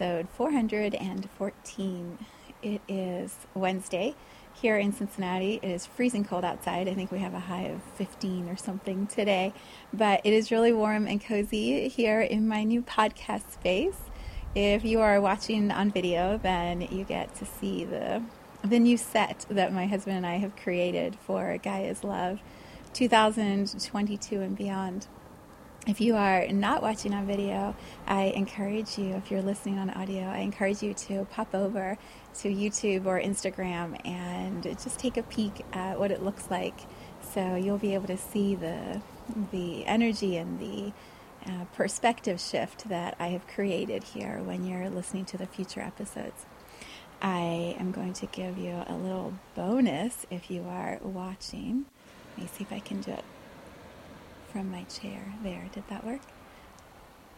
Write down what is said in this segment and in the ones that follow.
Episode 414. It is Wednesday here in Cincinnati. It is freezing cold outside. I think we have a high of 15 or something today, but it is really warm and cozy here in my new podcast space. If you are watching on video, then you get to see the the new set that my husband and I have created for Gaia's Love 2022 and beyond. If you are not watching on video, I encourage you, if you're listening on audio, I encourage you to pop over to YouTube or Instagram and just take a peek at what it looks like. So you'll be able to see the, the energy and the uh, perspective shift that I have created here when you're listening to the future episodes. I am going to give you a little bonus if you are watching. Let me see if I can do it from my chair. There, did that work?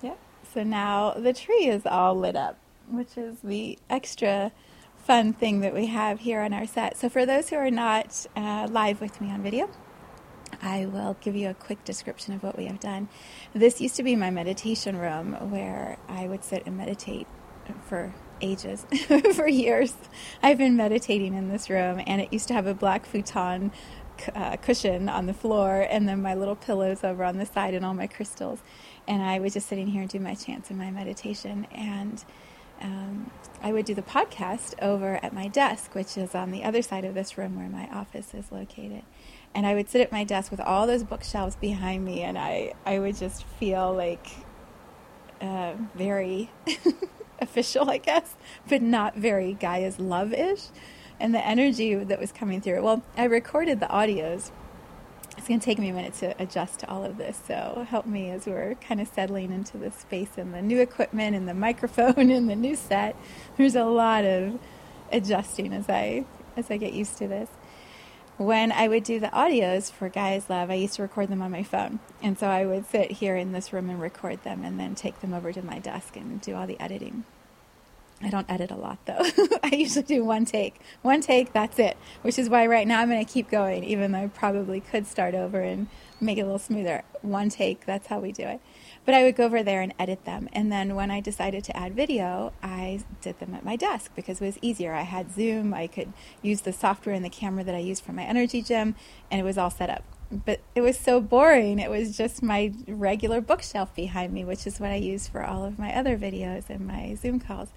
Yep. So now the tree is all lit up, which is the extra fun thing that we have here on our set. So for those who are not uh, live with me on video, I will give you a quick description of what we have done. This used to be my meditation room where I would sit and meditate for ages, for years. I've been meditating in this room, and it used to have a black futon uh, cushion on the floor and then my little pillows over on the side and all my crystals. And I was just sitting here and do my chants and my meditation. And um, I would do the podcast over at my desk, which is on the other side of this room where my office is located. And I would sit at my desk with all those bookshelves behind me, and I, I would just feel like uh, very official, I guess, but not very Gaia's love ish and the energy that was coming through. Well, I recorded the audios. It's going to take me a minute to adjust to all of this, so help me as we're kind of settling into this space and the new equipment and the microphone and the new set. There's a lot of adjusting as I as I get used to this. When I would do the audios for Gaia's Love, I used to record them on my phone. And so I would sit here in this room and record them and then take them over to my desk and do all the editing. I don't edit a lot though. I usually do one take. One take, that's it. Which is why right now I'm going to keep going, even though I probably could start over and make it a little smoother. One take, that's how we do it. But I would go over there and edit them. And then when I decided to add video, I did them at my desk because it was easier. I had Zoom, I could use the software and the camera that I use for my energy gym, and it was all set up. But it was so boring. It was just my regular bookshelf behind me, which is what I use for all of my other videos and my Zoom calls.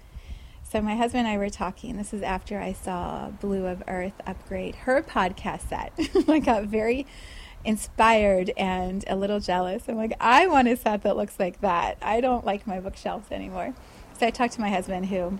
So my husband and I were talking. This is after I saw Blue of Earth upgrade her podcast set. I got very inspired and a little jealous. I'm like, I want a set that looks like that. I don't like my bookshelves anymore. So I talked to my husband who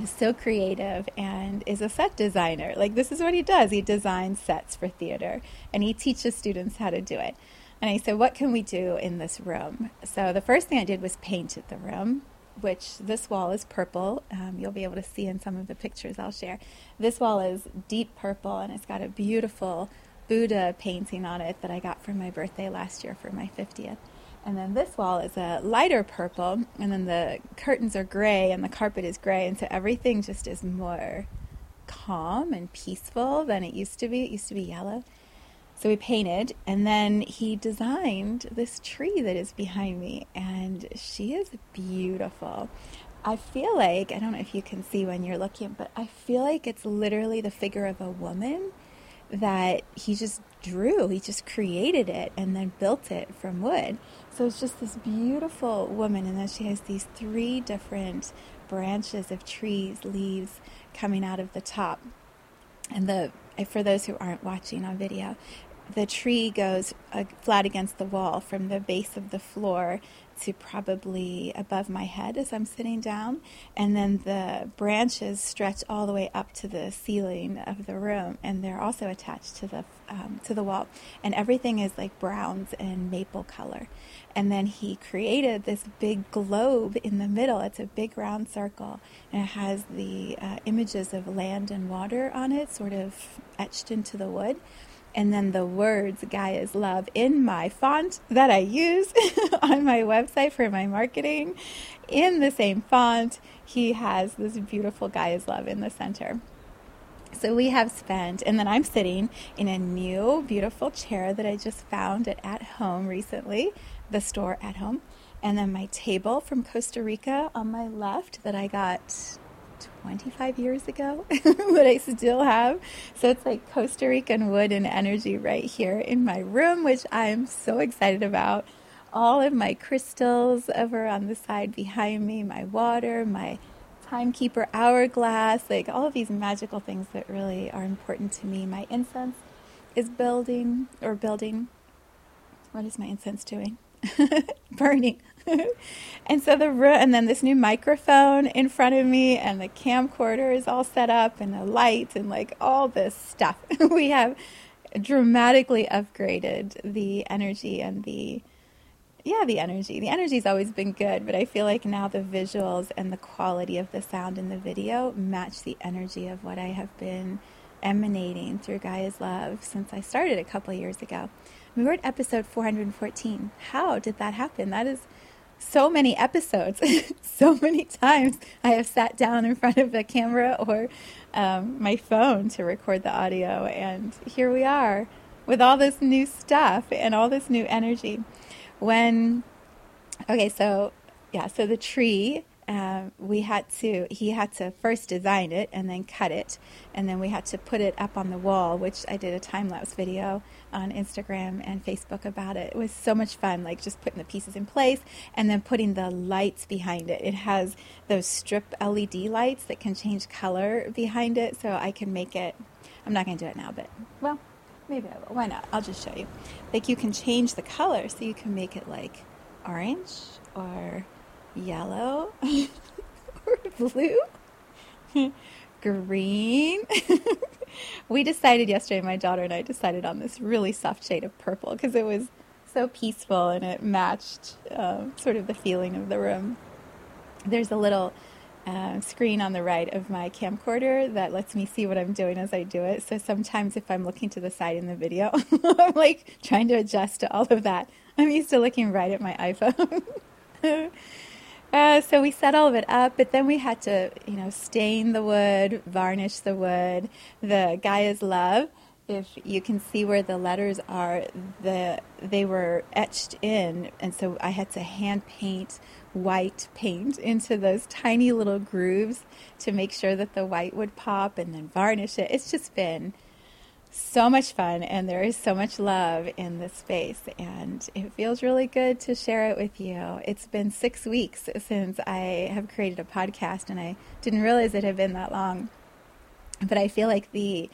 is so creative and is a set designer. Like this is what he does. He designs sets for theater and he teaches students how to do it. And I said, What can we do in this room? So the first thing I did was paint the room which this wall is purple. Um, you'll be able to see in some of the pictures I'll share. This wall is deep purple and it's got a beautiful Buddha painting on it that I got for my birthday last year for my 50th. And then this wall is a lighter purple, and then the curtains are gray and the carpet is gray, and so everything just is more calm and peaceful than it used to be. It used to be yellow. So we painted, and then he designed this tree that is behind me, and she is beautiful. I feel like, I don't know if you can see when you're looking, but I feel like it's literally the figure of a woman that he just drew. He just created it and then built it from wood. So it's just this beautiful woman, and then she has these three different branches of trees, leaves coming out of the top. And the for those who aren't watching on video, the tree goes uh, flat against the wall from the base of the floor to probably above my head as I'm sitting down. And then the branches stretch all the way up to the ceiling of the room, and they're also attached to the um, to the wall. And everything is like browns and maple color. And then he created this big globe in the middle. It's a big round circle, and it has the uh, images of land and water on it, sort of etched into the wood and then the words Gaia's Love in my font that I use on my website for my marketing in the same font. He has this beautiful Gaia's Love in the center. So we have spent, and then I'm sitting in a new beautiful chair that I just found at At Home recently, the store At Home. And then my table from Costa Rica on my left that I got 25 years ago, but I still have. So it's like Costa Rican wood and energy right here in my room, which I'm so excited about. All of my crystals over on the side behind me, my water, my timekeeper hourglass, like all of these magical things that really are important to me. My incense is building or building. What is my incense doing? Burning. and so the room, and then this new microphone in front of me, and the camcorder is all set up, and the lights, and like all this stuff. we have dramatically upgraded the energy and the yeah, the energy. The energy's always been good, but I feel like now the visuals and the quality of the sound in the video match the energy of what I have been emanating through Gaia's Love since I started a couple years ago. We were at episode 414. How did that happen? That is so many episodes, so many times I have sat down in front of a camera or um, my phone to record the audio, and here we are with all this new stuff and all this new energy. When, okay, so yeah, so the tree uh, we had to he had to first design it and then cut it. And then we had to put it up on the wall which i did a time lapse video on instagram and facebook about it. It was so much fun like just putting the pieces in place and then putting the lights behind it. It has those strip led lights that can change color behind it so i can make it. I'm not going to do it now but well maybe i will. Why not? I'll just show you. Like you can change the color so you can make it like orange or yellow or blue, green. we decided yesterday, my daughter and I decided on this really soft shade of purple because it was so peaceful and it matched uh, sort of the feeling of the room. There's a little uh, screen on the right of my camcorder that lets me see what I'm doing as I do it. So sometimes if I'm looking to the side in the video, I'm like trying to adjust to all of that. I'm used to looking right at my iPhone. Uh, so we set all of it up, but then we had to, you know, stain the wood, varnish the wood. The Gaia's Love, if you can see where the letters are, the they were etched in, and so I had to hand paint white paint into those tiny little grooves to make sure that the white would pop, and then varnish it. It's just been so much fun and there is so much love in this space and it feels really good to share it with you. It's been 6 weeks since I have created a podcast and I didn't realize it had been that long. But I feel like the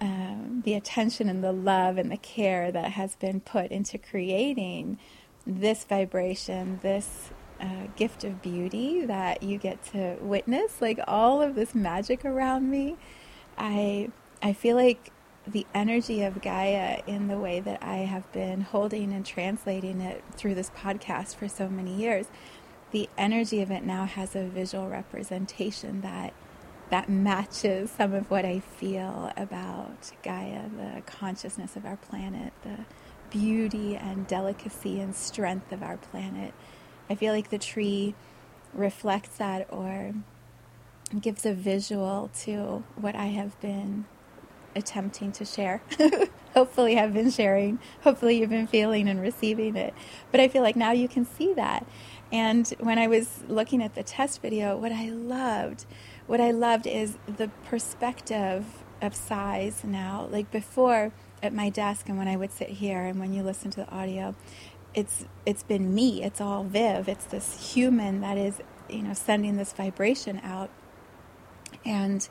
um, the attention and the love and the care that has been put into creating this vibration, this uh, gift of beauty that you get to witness, like all of this magic around me. I I feel like the energy of Gaia in the way that I have been holding and translating it through this podcast for so many years. The energy of it now has a visual representation that that matches some of what I feel about Gaia, the consciousness of our planet, the beauty and delicacy and strength of our planet. I feel like the tree reflects that or gives a visual to what I have been attempting to share. Hopefully, I've been sharing. Hopefully, you've been feeling and receiving it. But I feel like now you can see that. And when I was looking at the test video, what I loved, what I loved is the perspective of size now. Like before at my desk, and when I would sit here, and when you listen to the audio, it's it's been me. It's all Viv. It's this human that is, you know, sending this vibration out. And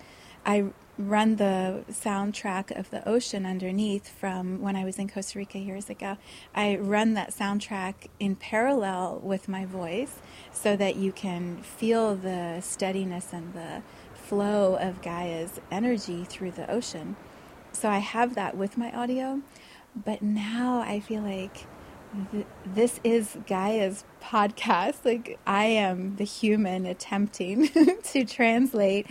I run the soundtrack of the ocean underneath from when I was in Costa Rica years ago. I run that soundtrack in parallel with my voice so that you can feel the steadiness and the flow of Gaia's energy through the ocean. So I have that with my audio, but now I feel like th- this is Gaia's podcast. Like I am the human attempting to translate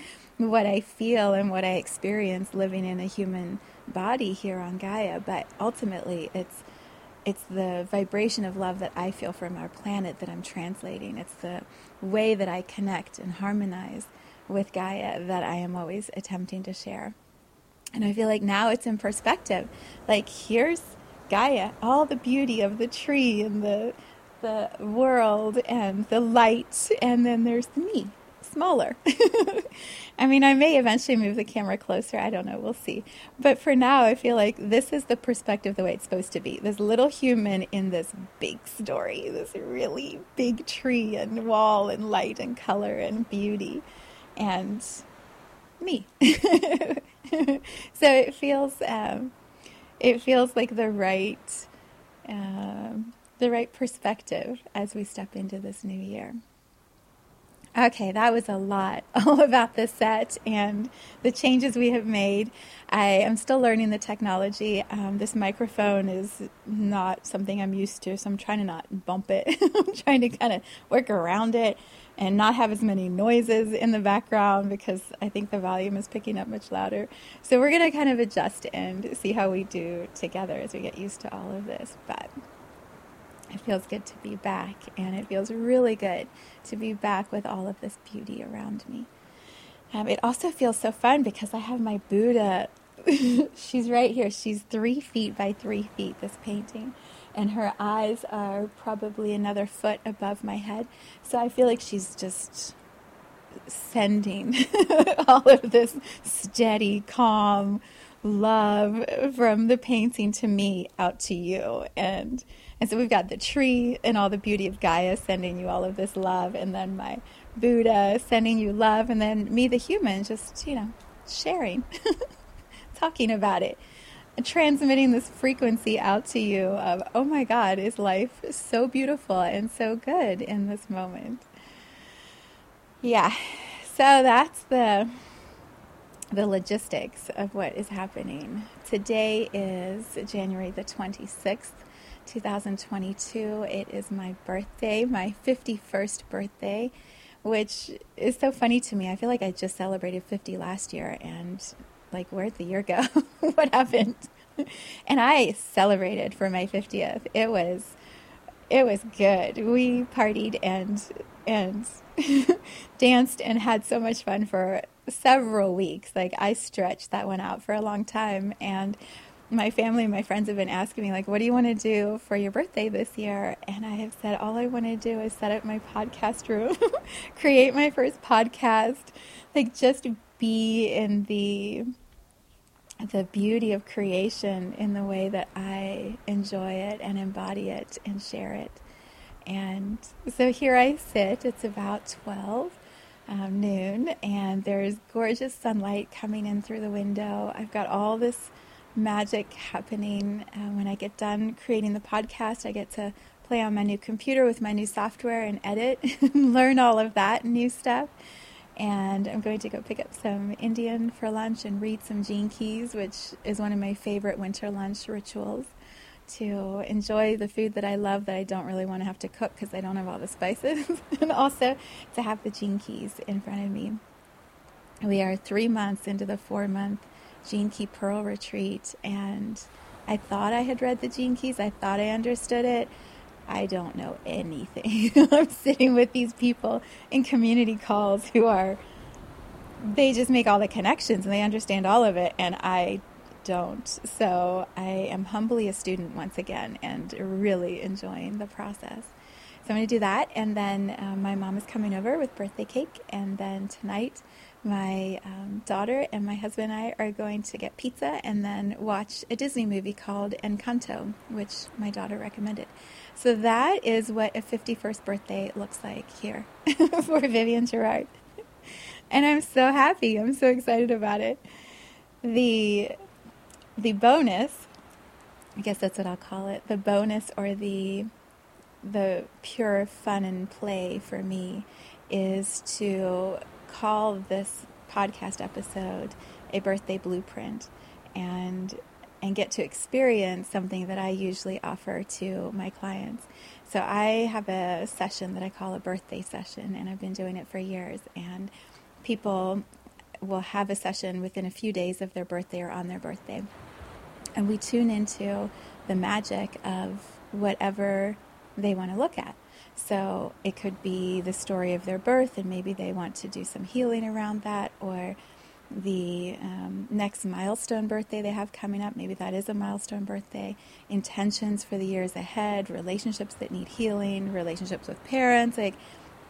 what I feel and what I experience living in a human body here on Gaia, but ultimately it's it's the vibration of love that I feel from our planet that I'm translating. It's the way that I connect and harmonize with Gaia that I am always attempting to share. And I feel like now it's in perspective. Like here's Gaia, all the beauty of the tree and the the world and the light, and then there's the me, smaller. I mean, I may eventually move the camera closer. I don't know. We'll see. But for now, I feel like this is the perspective the way it's supposed to be. This little human in this big story, this really big tree and wall and light and color and beauty. And me. so it feels um, it feels like the right um, the right perspective as we step into this new year. Okay, that was a lot all about the set and the changes we have made. I am still learning the technology. Um, this microphone is not something I'm used to, so I'm trying to not bump it. I'm trying to kind of work around it and not have as many noises in the background because I think the volume is picking up much louder. So we're going to kind of adjust and see how we do together as we get used to all of this. But it feels good to be back, and it feels really good to be back with all of this beauty around me. Um, it also feels so fun because I have my Buddha. She's right here. She's three feet by three feet, this painting. And her eyes are probably another foot above my head. So I feel like she's just sending all of this steady, calm love from the painting to me out to you. And and so we've got the tree and all the beauty of Gaia sending you all of this love, and then my Buddha sending you love, and then me, the human, just, you know, sharing, talking about it, transmitting this frequency out to you of, oh my God, is life so beautiful and so good in this moment? Yeah, so that's the the logistics of what is happening. Today is January the 26th, 2022. It is my birthday, my 51st birthday, which is so funny to me. I feel like I just celebrated 50 last year and like where'd the year go? what happened? and I celebrated for my 50th. It was it was good. We partied and and danced and had so much fun for several weeks. Like I stretched that one out for a long time and my family and my friends have been asking me like what do you want to do for your birthday this year? And i have said all i want to do is set up my podcast room create my first podcast like just be in the the beauty of creation in the way that i enjoy it and embody it and share it. And so here i sit. It's about 12 um, noon and there's gorgeous sunlight coming in through the window. I've got all this magic happening. Uh, when I get done creating the podcast, I get to play on my new computer with my new software and edit, learn all of that new stuff. And I'm going to go pick up some Indian for lunch and read some Gene Keys, which is one of my favorite winter lunch rituals. To enjoy the food that I love that I don't really want to have to cook because I don't have all the spices, and also to have the Gene Keys in front of me. We are three months into the four month Gene Key Pearl Retreat, and I thought I had read the Gene Keys. I thought I understood it. I don't know anything. I'm sitting with these people in community calls who are, they just make all the connections and they understand all of it, and I don't. So I am humbly a student once again and really enjoying the process. So I'm going to do that, and then um, my mom is coming over with birthday cake, and then tonight my um, daughter and my husband and I are going to get pizza and then watch a Disney movie called Encanto, which my daughter recommended. So that is what a 51st birthday looks like here for Vivian Gerard. and I'm so happy. I'm so excited about it. the the bonus, I guess that's what I'll call it, the bonus or the the pure fun and play for me is to call this podcast episode a birthday blueprint and and get to experience something that I usually offer to my clients. So I have a session that I call a birthday session and I've been doing it for years and people will have a session within a few days of their birthday or on their birthday. And we tune into the magic of whatever they want to look at. So it could be the story of their birth, and maybe they want to do some healing around that, or the um, next milestone birthday they have coming up. Maybe that is a milestone birthday. Intentions for the years ahead, relationships that need healing, relationships with parents. Like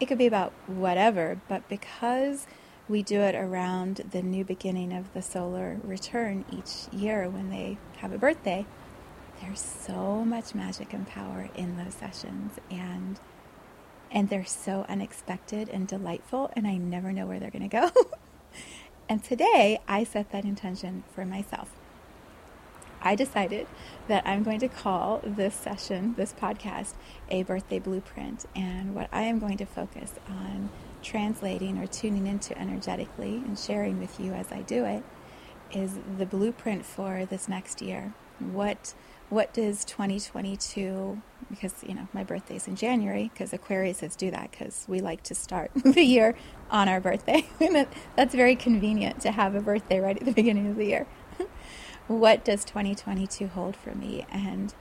it could be about whatever, but because we do it around the new beginning of the solar return each year when they have a birthday, there's so much magic and power in those sessions and and they're so unexpected and delightful and I never know where they're going to go. and today I set that intention for myself. I decided that I'm going to call this session, this podcast, a birthday blueprint. And what I am going to focus on translating or tuning into energetically and sharing with you as I do it is the blueprint for this next year. What what does 2022 because you know my birthday's in january because aquariuses do that because we like to start the year on our birthday. That's very convenient to have a birthday right at the beginning of the year. What does 2022 hold for me? And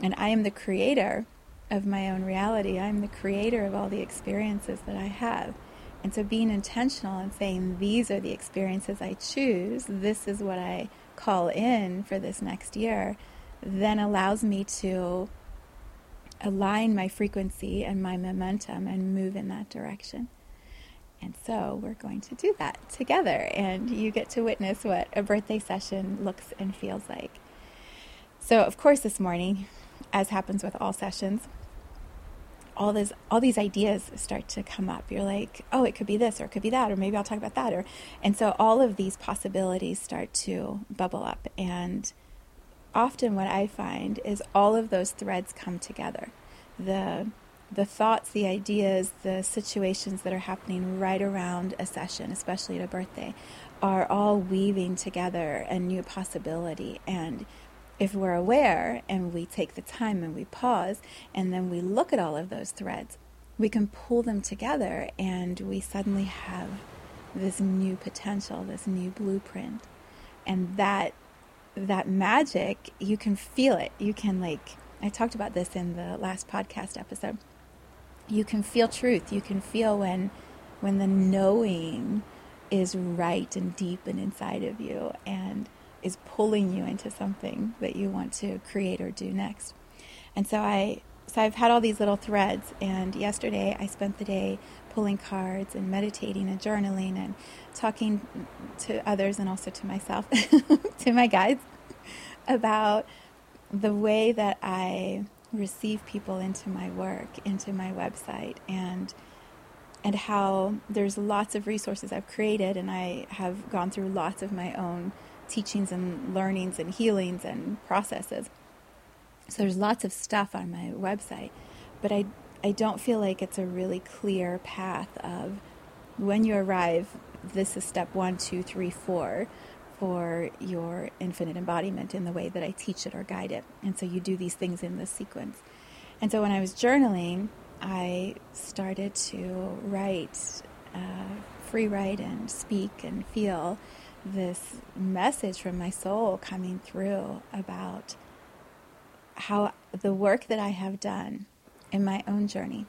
and i am the creator of my own reality. I'm the creator of all the experiences that i have. And so being intentional and saying these are the experiences i choose. This is what i call in for this next year then allows me to align my frequency and my momentum and move in that direction. And so we're going to do that together, and you get to witness what a birthday session looks and feels like. So, of course, this morning, as happens with all sessions, all this all these ideas start to come up. You're like, oh, it could be this, or it could be that, or maybe I'll talk about that, or and so all of these possibilities start to bubble up, and often what I find is all of those threads come together. The the thoughts, the ideas, the situations that are happening right around a session, especially at a birthday, are all weaving together a new possibility. And if we're aware and we take the time and we pause and then we look at all of those threads, we can pull them together and we suddenly have this new potential, this new blueprint. And that that magic, you can feel it. You can, like, I talked about this in the last podcast episode. You can feel truth. You can feel when, when the knowing is right and deep and inside of you and is pulling you into something that you want to create or do next. And so I so I've had all these little threads and yesterday I spent the day pulling cards and meditating and journaling and talking to others and also to myself, to my guides, about the way that I receive people into my work, into my website, and and how there's lots of resources I've created, and I have gone through lots of my own teachings and learnings and healings and processes. So there's lots of stuff on my website, but I I don't feel like it's a really clear path of when you arrive, this is step one, two, three, four for your infinite embodiment in the way that I teach it or guide it. And so you do these things in this sequence. And so when I was journaling, I started to write, uh, free write and speak and feel this message from my soul coming through about how the work that I have done in my own journey,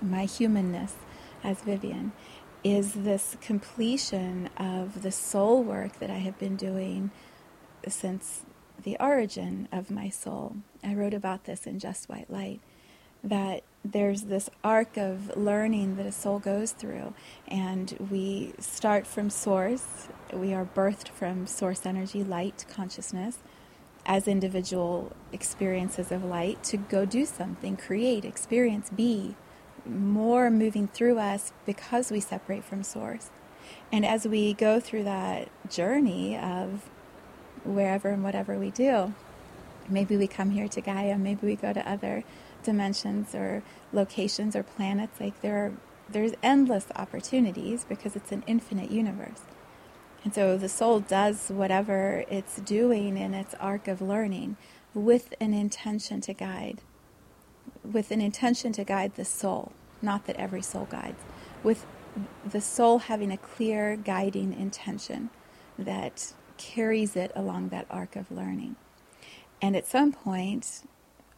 my humanness as Vivian, is this completion of the soul work that I have been doing since the origin of my soul. I wrote about this in Just White Light that there's this arc of learning that a soul goes through, and we start from source. We are birthed from source energy, light, consciousness as individual experiences of light to go do something, create, experience, be more moving through us because we separate from source. And as we go through that journey of wherever and whatever we do, maybe we come here to Gaia, maybe we go to other dimensions or locations or planets. Like there are, there's endless opportunities because it's an infinite universe. And so the soul does whatever it's doing in its arc of learning with an intention to guide, with an intention to guide the soul, not that every soul guides, with the soul having a clear guiding intention that carries it along that arc of learning. And at some point,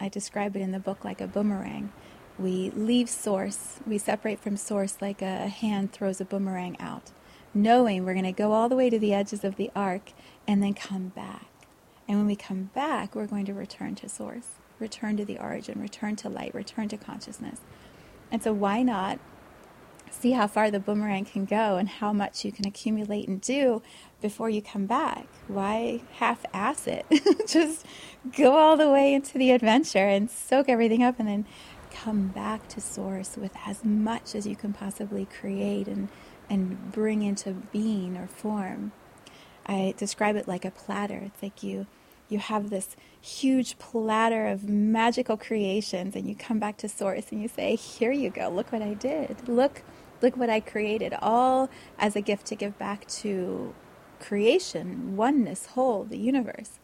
I describe it in the book like a boomerang. We leave source, we separate from source like a hand throws a boomerang out, knowing we're going to go all the way to the edges of the arc and then come back. And when we come back, we're going to return to source, return to the origin, return to light, return to consciousness. And so, why not see how far the boomerang can go and how much you can accumulate and do before you come back. Why half ass it? Just go all the way into the adventure and soak everything up and then come back to source with as much as you can possibly create and and bring into being or form. I describe it like a platter. It's like you you have this huge platter of magical creations and you come back to source and you say, "Here you go. Look what I did. Look look what I created, all as a gift to give back to creation, oneness, whole, the universe.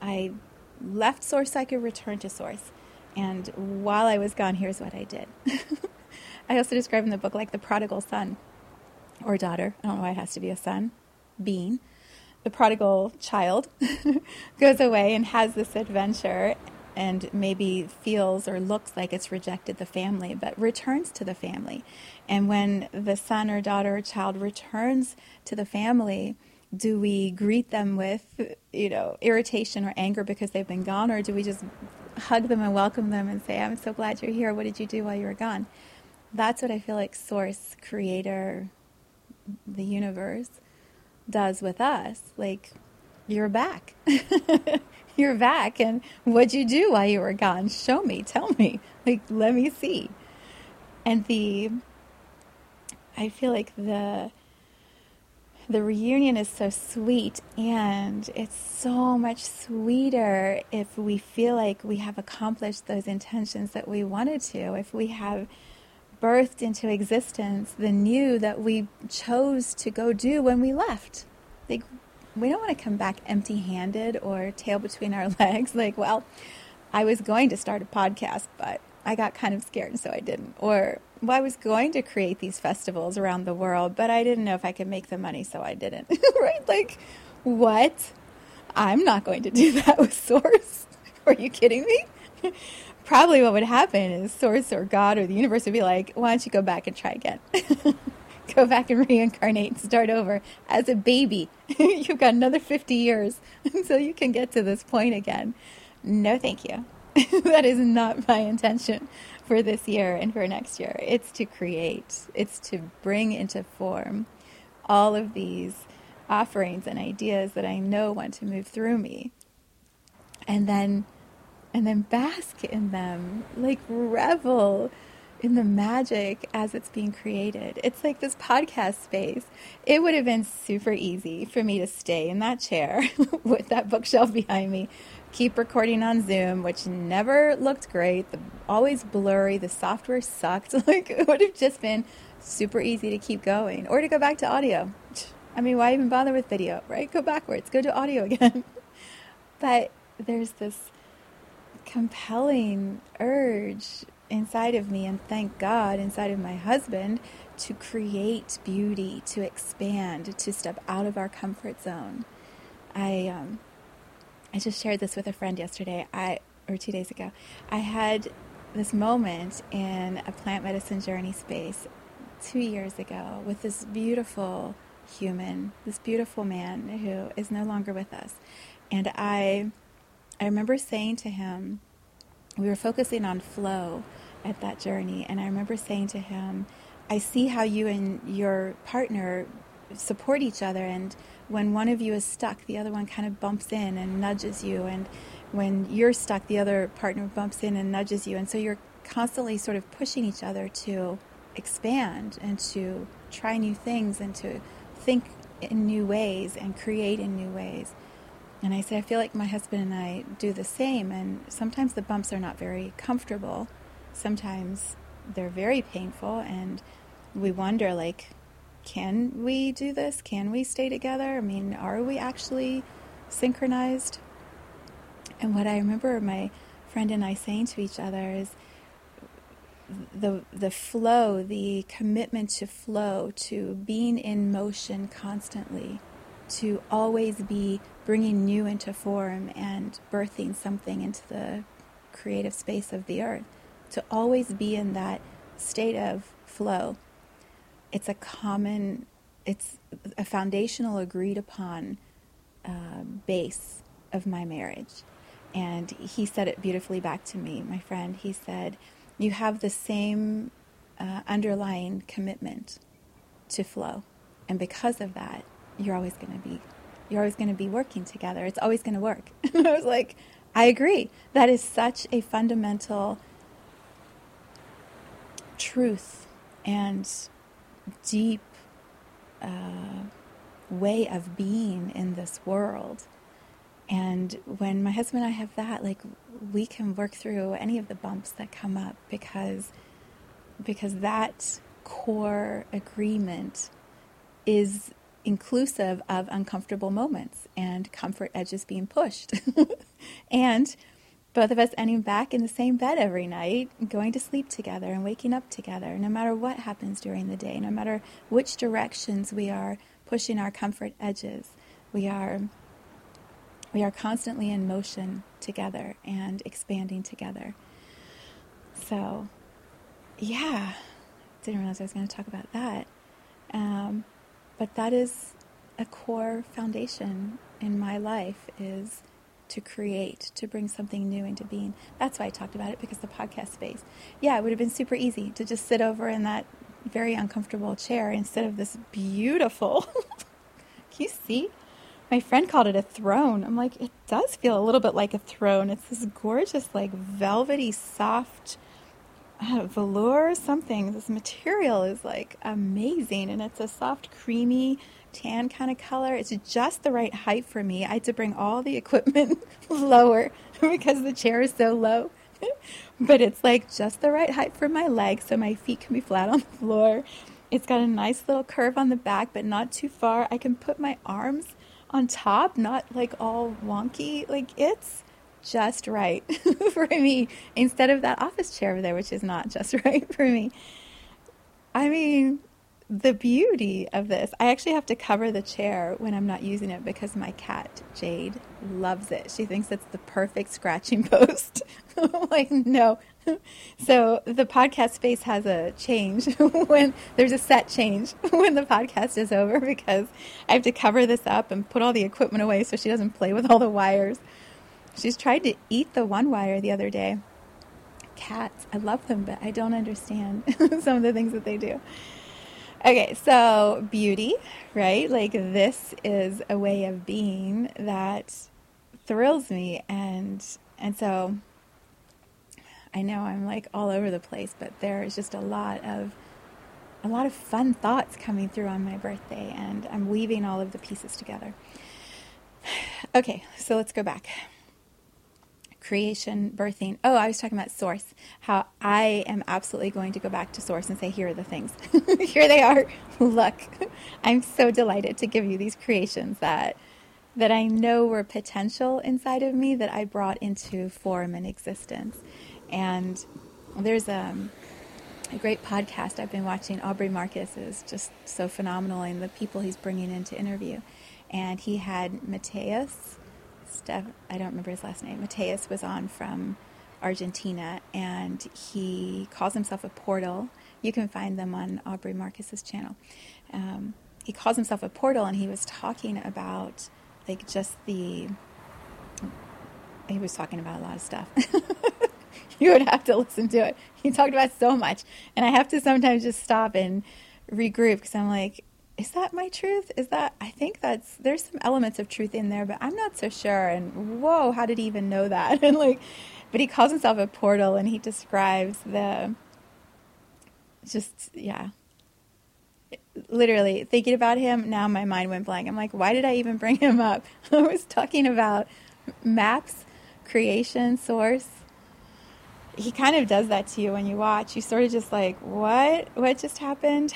I left source, I could return to source. And while I was gone, here's what I did. I also describe in the book like the prodigal son or daughter. I don't know why it has to be a son, being. The prodigal child goes away and has this adventure and maybe feels or looks like it's rejected the family, but returns to the family. And when the son or daughter or child returns to the family, do we greet them with, you know, irritation or anger because they've been gone, or do we just hug them and welcome them and say, I'm so glad you're here. What did you do while you were gone? That's what I feel like Source, Creator, the universe does with us. Like, you're back. you're back. And what'd you do while you were gone? Show me, tell me. Like, let me see. And the, I feel like the, the reunion is so sweet and it's so much sweeter if we feel like we have accomplished those intentions that we wanted to if we have birthed into existence the new that we chose to go do when we left like we don't want to come back empty handed or tail between our legs. Like, well, I was going to start a podcast, but I got kind of scared, so I didn't. Or, well, I was going to create these festivals around the world, but I didn't know if I could make the money, so I didn't. right? Like, what? I'm not going to do that with Source. Are you kidding me? Probably what would happen is Source or God or the universe would be like, why don't you go back and try again? go back and reincarnate and start over as a baby. You've got another 50 years until you can get to this point again. No, thank you. that is not my intention for this year and for next year. It's to create, it's to bring into form all of these offerings and ideas that I know want to move through me. And then and then bask in them, like revel in the magic as it's being created. It's like this podcast space. It would have been super easy for me to stay in that chair with that bookshelf behind me, keep recording on Zoom, which never looked great, the, always blurry, the software sucked. Like it would have just been super easy to keep going or to go back to audio. I mean, why even bother with video, right? Go backwards, go to audio again. but there's this compelling urge inside of me and thank God inside of my husband to create beauty, to expand, to step out of our comfort zone. I um, I just shared this with a friend yesterday. I or two days ago. I had this moment in a plant medicine journey space two years ago with this beautiful human, this beautiful man who is no longer with us. And I I remember saying to him, we were focusing on flow at that journey. And I remember saying to him, I see how you and your partner support each other. And when one of you is stuck, the other one kind of bumps in and nudges you. And when you're stuck, the other partner bumps in and nudges you. And so you're constantly sort of pushing each other to expand and to try new things and to think in new ways and create in new ways. And I said, I feel like my husband and I do the same. And sometimes the bumps are not very comfortable. Sometimes they're very painful. And we wonder, like, can we do this? Can we stay together? I mean, are we actually synchronized? And what I remember my friend and I saying to each other is the the flow, the commitment to flow, to being in motion constantly, to always be bringing new into form and birthing something into the creative space of the earth, to always be in that state of flow. It's a common, it's a foundational agreed upon uh, base of my marriage. And he said it beautifully back to me, my friend. He said, You have the same uh, underlying commitment to flow. And because of that, you're always going to be you're always going to be working together. It's always going to work. And I was like, I agree. That is such a fundamental truth and deep uh, way of being in this world. And when my husband and I have that, like we can work through any of the bumps that come up because because that core agreement is inclusive of uncomfortable moments and comfort edges being pushed. and both of us ending back in the same bed every night, going to sleep together and waking up together, no matter what happens during the day, no matter which directions we are pushing our comfort edges. We are we are constantly in motion together and expanding together. So, yeah, didn't realize I was going to talk about that. Um, but that is a core foundation in my life is to create, to bring something new into being. That's why I talked about it because the podcast space. Yeah, it would have been super easy to just sit over in that very uncomfortable chair instead of this beautiful. Can you see? My friend called it a throne. I'm like, it does feel a little bit like a throne. It's this gorgeous, like velvety, soft uh, velour something. This material is like amazing, and it's a soft, creamy tan kind of color. It's just the right height for me. I had to bring all the equipment lower because the chair is so low. but it's like just the right height for my legs so my feet can be flat on the floor. It's got a nice little curve on the back, but not too far. I can put my arms on top, not like all wonky. Like it's just right for me instead of that office chair over there, which is not just right for me. I mean, the beauty of this, I actually have to cover the chair when I'm not using it because my cat, Jade, loves it. She thinks it's the perfect scratching post. Like, no. So the podcast space has a change when there's a set change when the podcast is over because I have to cover this up and put all the equipment away so she doesn't play with all the wires. She's tried to eat the one wire the other day. Cats, I love them, but I don't understand some of the things that they do. Okay, so beauty, right? Like this is a way of being that thrills me and and so I know I'm like all over the place, but there is just a lot of a lot of fun thoughts coming through on my birthday and I'm weaving all of the pieces together. Okay, so let's go back creation, birthing. Oh, I was talking about source. How I am absolutely going to go back to source and say, here are the things. here they are. Look, I'm so delighted to give you these creations that that I know were potential inside of me that I brought into form and existence. And there's a, um, a great podcast I've been watching. Aubrey Marcus is just so phenomenal, and the people he's bringing in to interview. And he had Matias Steph, I don't remember his last name. Matias was on from Argentina, and he calls himself a portal. You can find them on Aubrey Marcus's channel. Um, he calls himself a portal, and he was talking about like just the. He was talking about a lot of stuff. you would have to listen to it. He talked about so much, and I have to sometimes just stop and regroup because I'm like, is that my truth? Is that I think that's there's some elements of truth in there, but I'm not so sure. And whoa, how did he even know that? And like, but he calls himself a portal, and he describes the just yeah. literally thinking about him, now my mind went blank. I'm like, why did I even bring him up? I was talking about maps, creation, source. He kind of does that to you when you watch. You sort of just like, what? What just happened?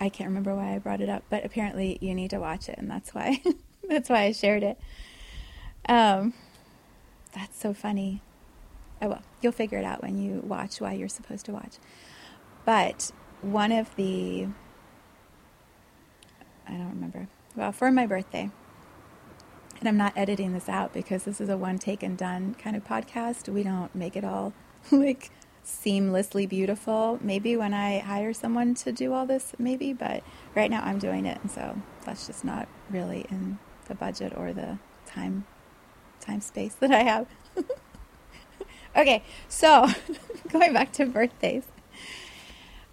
I can't remember why I brought it up, but apparently you need to watch it, and that's why that's why I shared it. Um, that's so funny. Oh well, you'll figure it out when you watch why you're supposed to watch. But one of the I don't remember. Well, for my birthday, and I'm not editing this out because this is a one take and done kind of podcast. We don't make it all like seamlessly beautiful. Maybe when I hire someone to do all this, maybe, but right now I'm doing it, and so that's just not really in the budget or the time time space that I have. okay, so going back to birthdays.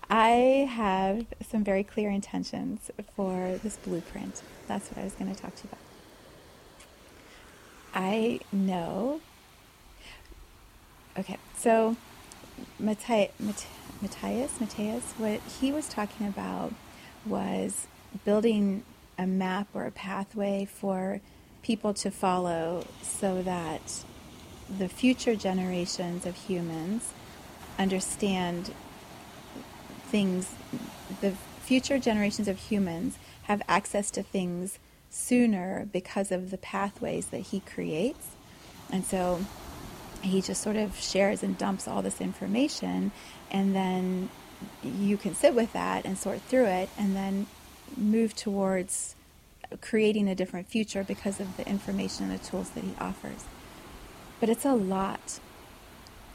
I have some very clear intentions for this blueprint. That's what I was going to talk to you about. I know. Okay, so Matias, Matias, what he was talking about was building a map or a pathway for people to follow so that the future generations of humans understand things, the future generations of humans have access to things sooner because of the pathways that he creates. And so he just sort of shares and dumps all this information, and then you can sit with that and sort through it, and then move towards creating a different future because of the information and the tools that he offers. But it's a lot.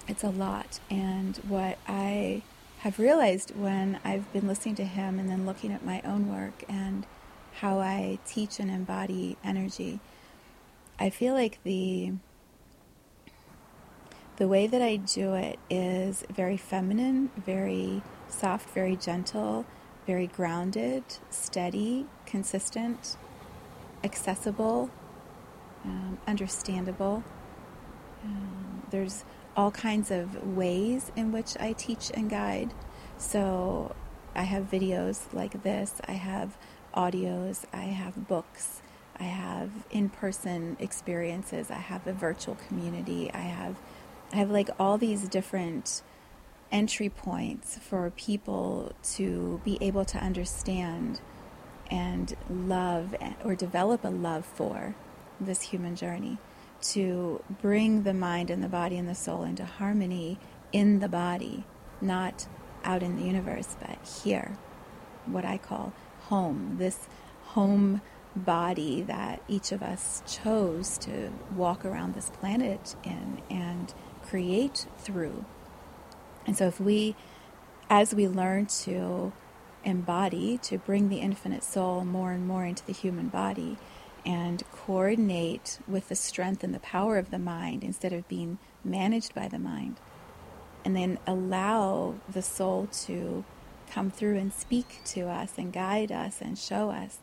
It's a lot. And what I have realized when I've been listening to him and then looking at my own work and how I teach and embody energy, I feel like the the way that I do it is very feminine, very soft, very gentle, very grounded, steady, consistent, accessible, um, understandable. Um, there's all kinds of ways in which I teach and guide. So I have videos like this, I have audios, I have books, I have in person experiences, I have a virtual community, I have I have like all these different entry points for people to be able to understand and love or develop a love for this human journey to bring the mind and the body and the soul into harmony in the body, not out in the universe, but here, what I call home, this home body that each of us chose to walk around this planet in and create through. And so, if we, as we learn to embody, to bring the infinite soul more and more into the human body, and coordinate with the strength and the power of the mind instead of being managed by the mind, and then allow the soul to come through and speak to us and guide us and show us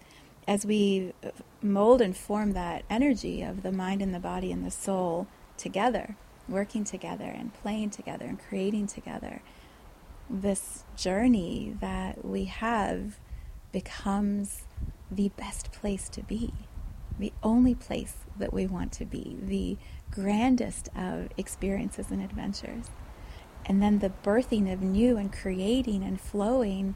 as we mold and form that energy of the mind and the body and the soul together working together and playing together and creating together, this journey that we have becomes the best place to be, the only place that we want to be, the grandest of experiences and adventures. And then the birthing of new and creating and flowing,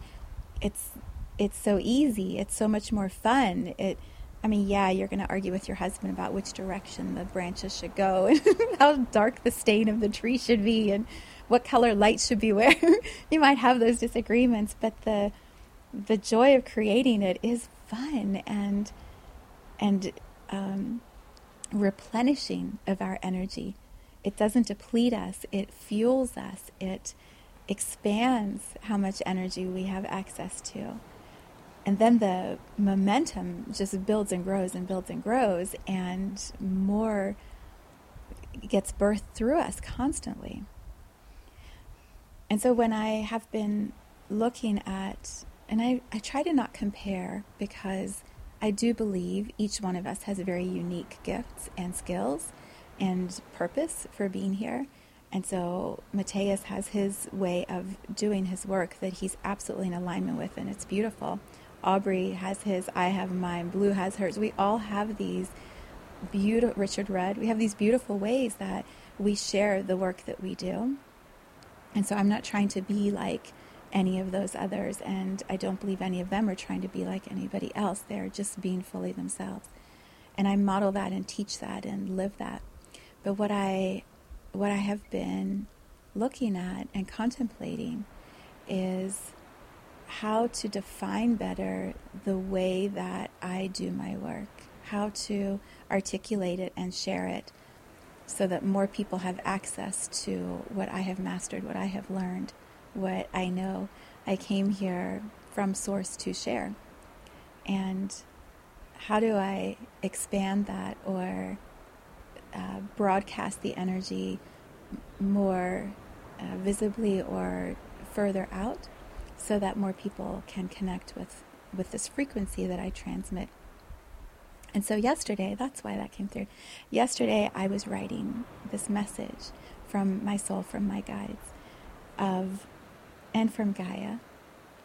it's it's so easy, it's so much more fun. It I mean, yeah, you're going to argue with your husband about which direction the branches should go and how dark the stain of the tree should be and what color light should be where. you might have those disagreements, but the the joy of creating it is fun and and um, replenishing of our energy. It doesn't deplete us; it fuels us. It expands how much energy we have access to and then the momentum just builds and grows and builds and grows and more gets birthed through us constantly and so when i have been looking at and I, I try to not compare because i do believe each one of us has very unique gifts and skills and purpose for being here And so Matias has his way of doing his work that he's absolutely in alignment with, and it's beautiful. Aubrey has his, I have mine, Blue has hers. We all have these beautiful, Richard Rudd, we have these beautiful ways that we share the work that we do. And so I'm not trying to be like any of those others, and I don't believe any of them are trying to be like anybody else. They're just being fully themselves. And I model that and teach that and live that. But what I what I have been looking at and contemplating is how to define better the way that I do my work, how to articulate it and share it so that more people have access to what I have mastered, what I have learned, what I know. I came here from Source to share. And how do I expand that or uh, broadcast the energy more uh, visibly or further out so that more people can connect with, with this frequency that I transmit. And so, yesterday, that's why that came through. Yesterday, I was writing this message from my soul, from my guides, of, and from Gaia,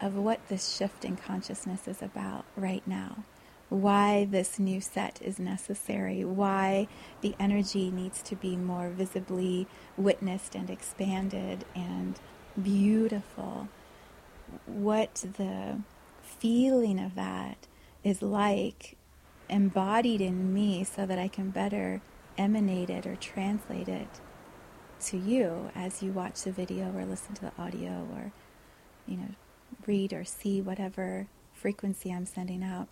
of what this shift in consciousness is about right now why this new set is necessary, why the energy needs to be more visibly witnessed and expanded and beautiful, what the feeling of that is like embodied in me so that I can better emanate it or translate it to you as you watch the video or listen to the audio or you know read or see whatever frequency I'm sending out.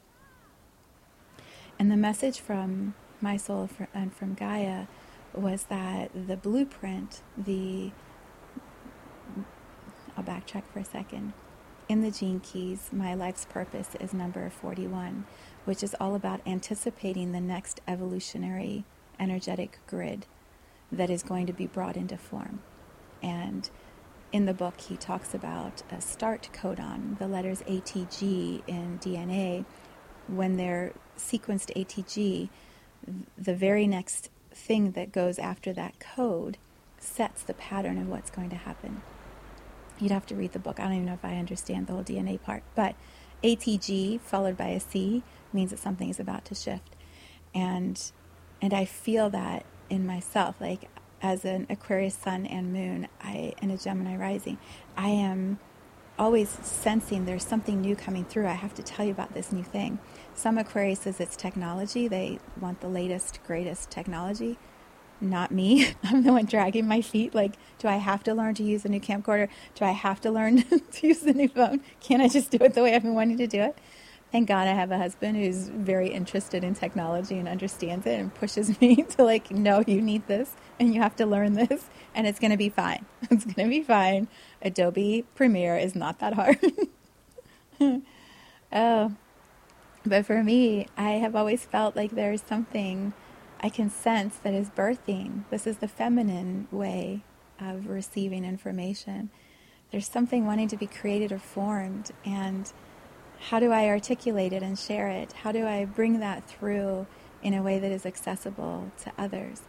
And the message from my soul and from Gaia was that the blueprint, the I'll backtrack for a second. In the Gene Keys, my life's purpose is number 41, which is all about anticipating the next evolutionary energetic grid that is going to be brought into form. And in the book, he talks about a start codon, the letters ATG in DNA, when they're sequenced ATG, the very next thing that goes after that code sets the pattern of what's going to happen. You'd have to read the book. I don't even know if I understand the whole DNA part. But ATG followed by a C means that something is about to shift. And and I feel that in myself. Like as an Aquarius sun and moon, I and a Gemini rising, I am always sensing there's something new coming through. I have to tell you about this new thing. Some Aquarius says it's technology. They want the latest, greatest technology. Not me. I'm the one dragging my feet. Like, do I have to learn to use a new camcorder? Do I have to learn to use the new phone? Can't I just do it the way I've been wanting to do it? Thank God I have a husband who's very interested in technology and understands it and pushes me to, like, no, you need this and you have to learn this and it's going to be fine. It's going to be fine. Adobe Premiere is not that hard. oh, but for me, I have always felt like there's something I can sense that is birthing. This is the feminine way of receiving information. There's something wanting to be created or formed, and how do I articulate it and share it? How do I bring that through in a way that is accessible to others?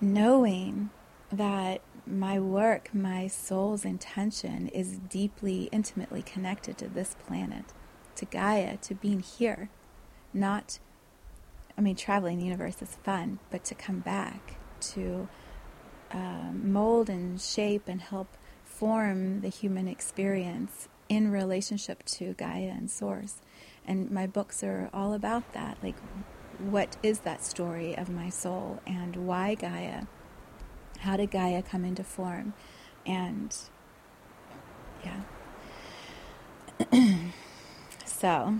Knowing that my work, my soul's intention is deeply, intimately connected to this planet to Gaia, to being here. Not, I mean, traveling the universe is fun, but to come back, to uh, mold and shape and help form the human experience in relationship to Gaia and Source. And my books are all about that. Like, what is that story of my soul and why Gaia? How did Gaia come into form? And yeah. So,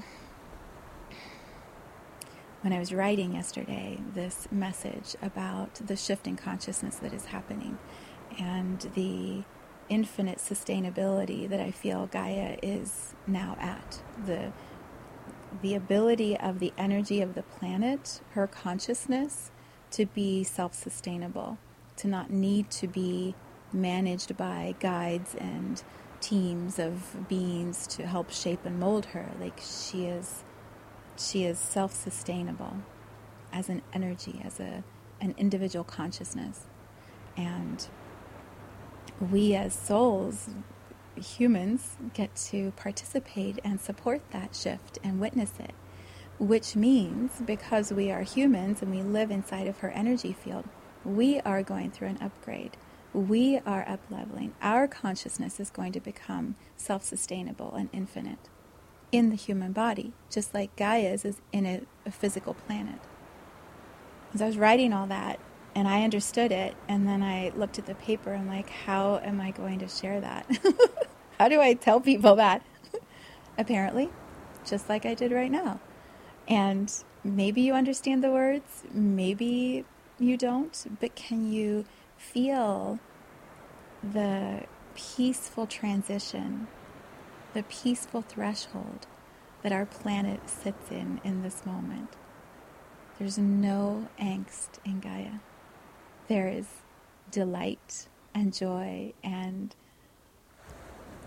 when I was writing yesterday this message about the shift in consciousness that is happening and the infinite sustainability that I feel Gaia is now at, the the ability of the energy of the planet, her consciousness, to be self sustainable, to not need to be managed by guides and teams of beings to help shape and mold her. Like she is, she is self-sustainable as an energy, as a an individual consciousness, and we as souls, humans, get to participate and support that shift and witness it. Which means, because we are humans and we live inside of her energy field, we are going through an upgrade. We are up leveling. Our consciousness is going to become self sustainable and infinite in the human body, just like Gaia's is in a, a physical planet. As I was writing all that, and I understood it, and then I looked at the paper and like, how am I going to share that? how do I tell people that? Apparently, just like I did right now. And maybe you understand the words, maybe you don't, but can you feel the peaceful transition, the peaceful threshold that our planet sits in in this moment? There's no angst in Gaia. There is delight and joy and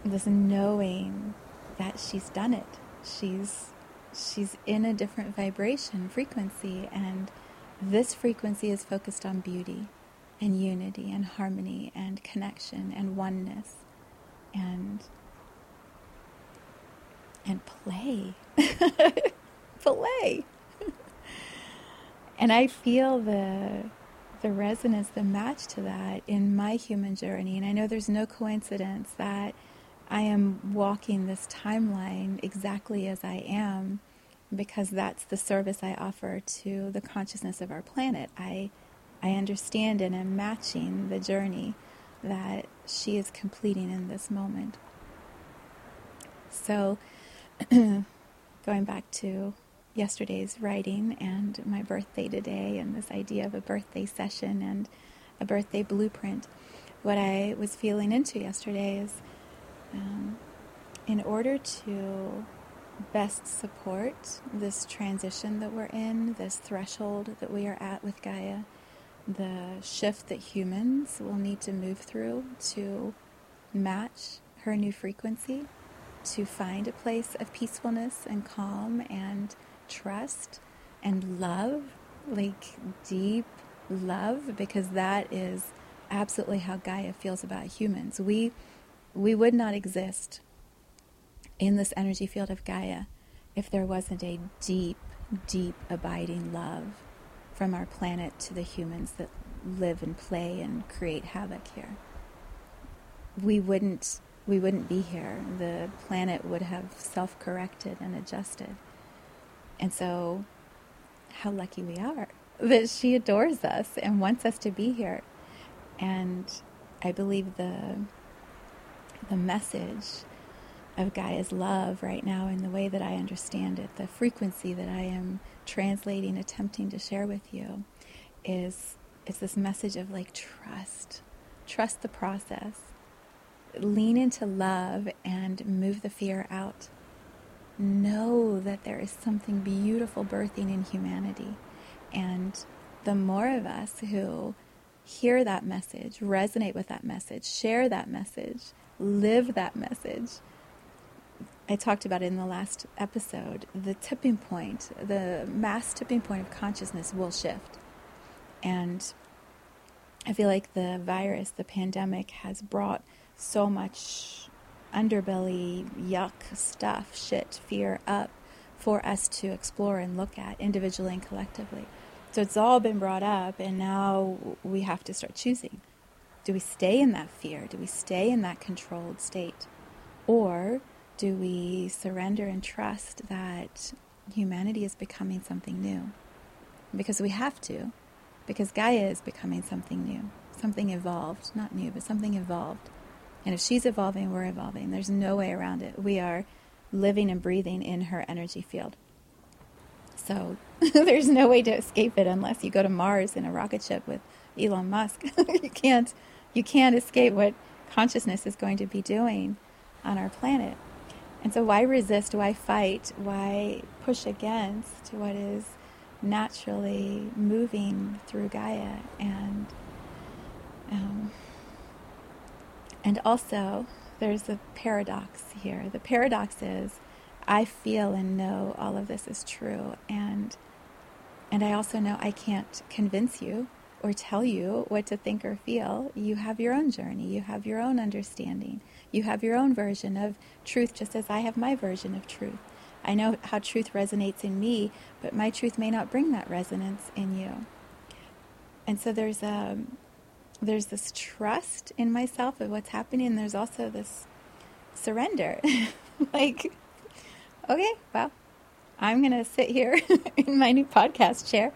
this knowing that she's done it. She's she's in a different vibration frequency and this frequency is focused on beauty and unity and harmony and connection and oneness and and play play and i feel the the resonance the match to that in my human journey and i know there's no coincidence that i am walking this timeline exactly as i am because that's the service I offer to the consciousness of our planet. I, I understand and am matching the journey that she is completing in this moment. So, going back to yesterday's writing and my birthday today, and this idea of a birthday session and a birthday blueprint, what I was feeling into yesterday is um, in order to best support this transition that we're in, this threshold that we are at with Gaia, the shift that humans will need to move through to match her new frequency, to find a place of peacefulness and calm and trust and love, like deep love, because that is absolutely how Gaia feels about humans. We we would not exist in this energy field of Gaia if there wasn't a deep, deep, abiding love from our planet to the humans that live and play and create havoc here. We wouldn't we wouldn't be here. The planet would have self-corrected and adjusted. And so how lucky we are that she adores us and wants us to be here. And I believe the the message of Gaia's love right now in the way that I understand it, the frequency that I am translating, attempting to share with you, is is this message of like trust, trust the process, lean into love, and move the fear out. Know that there is something beautiful birthing in humanity, and the more of us who hear that message, resonate with that message, share that message, live that message I talked about it in the last episode, the tipping point, the mass tipping point of consciousness will shift. And I feel like the virus, the pandemic, has brought so much underbelly, yuck stuff, shit, fear up for us to explore and look at individually and collectively. So it's all been brought up, and now we have to start choosing. Do we stay in that fear? Do we stay in that controlled state? Or do we surrender and trust that humanity is becoming something new? Because we have to, because Gaia is becoming something new, something evolved, not new, but something evolved. And if she's evolving, we're evolving. There's no way around it. We are living and breathing in her energy field. So there's no way to escape it unless you go to Mars in a rocket ship with Elon Musk. you can't you can't escape what consciousness is going to be doing on our planet. And so, why resist? Why fight? Why push against what is naturally moving through Gaia? And um, and also, there's a paradox here. The paradox is, I feel and know all of this is true, and and I also know I can't convince you or tell you what to think or feel. You have your own journey, you have your own understanding, you have your own version of truth, just as I have my version of truth. I know how truth resonates in me, but my truth may not bring that resonance in you. And so there's a um, there's this trust in myself of what's happening, there's also this surrender. like, okay, well, I'm going to sit here in my new podcast chair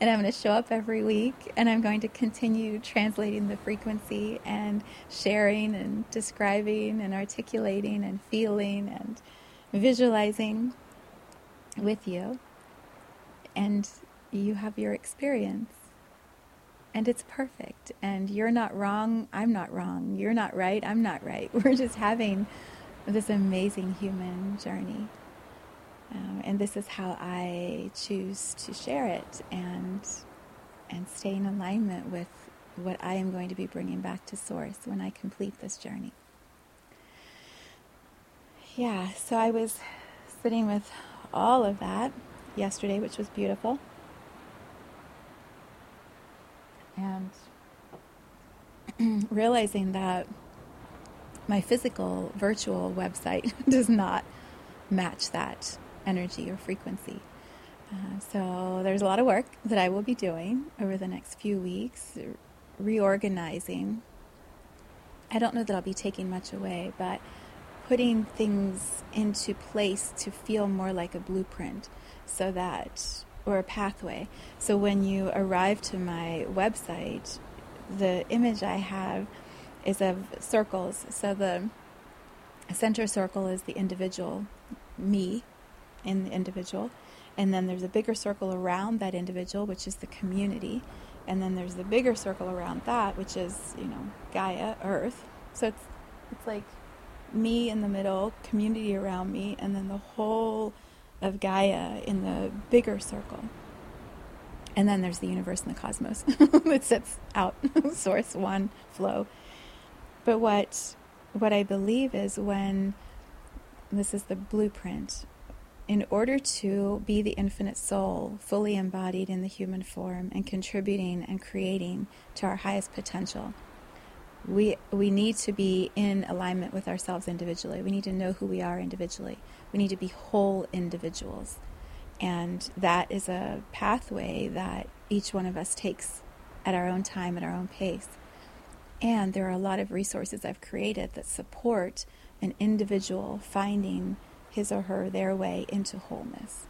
and I'm going to show up every week and I'm going to continue translating the frequency and sharing and describing and articulating and feeling and visualizing with you. And you have your experience. And it's perfect. And you're not wrong. I'm not wrong. You're not right. I'm not right. We're just having this amazing human journey. Um, and this is how I choose to share it and and stay in alignment with what I am going to be bringing back to source when I complete this journey. Yeah, so I was sitting with all of that yesterday, which was beautiful. And realizing that my physical virtual website does not match that energy or frequency. Uh, so there's a lot of work that I will be doing over the next few weeks, reorganizing. I don't know that I'll be taking much away, but putting things into place to feel more like a blueprint so that, or a pathway. So when you arrive to my website, the image I have is of circles. So the center circle is the individual, me, in the individual. And then there's a bigger circle around that individual, which is the community. And then there's the bigger circle around that, which is, you know, Gaia, Earth. So it's it's like me in the middle, community around me, and then the whole of Gaia in the bigger circle. And then there's the universe and the cosmos that sits out, source, one, flow. But what what I believe is when this is the blueprint in order to be the infinite soul, fully embodied in the human form and contributing and creating to our highest potential, we, we need to be in alignment with ourselves individually. We need to know who we are individually. We need to be whole individuals. And that is a pathway that each one of us takes at our own time, at our own pace. And there are a lot of resources I've created that support an individual finding his or her their way into wholeness.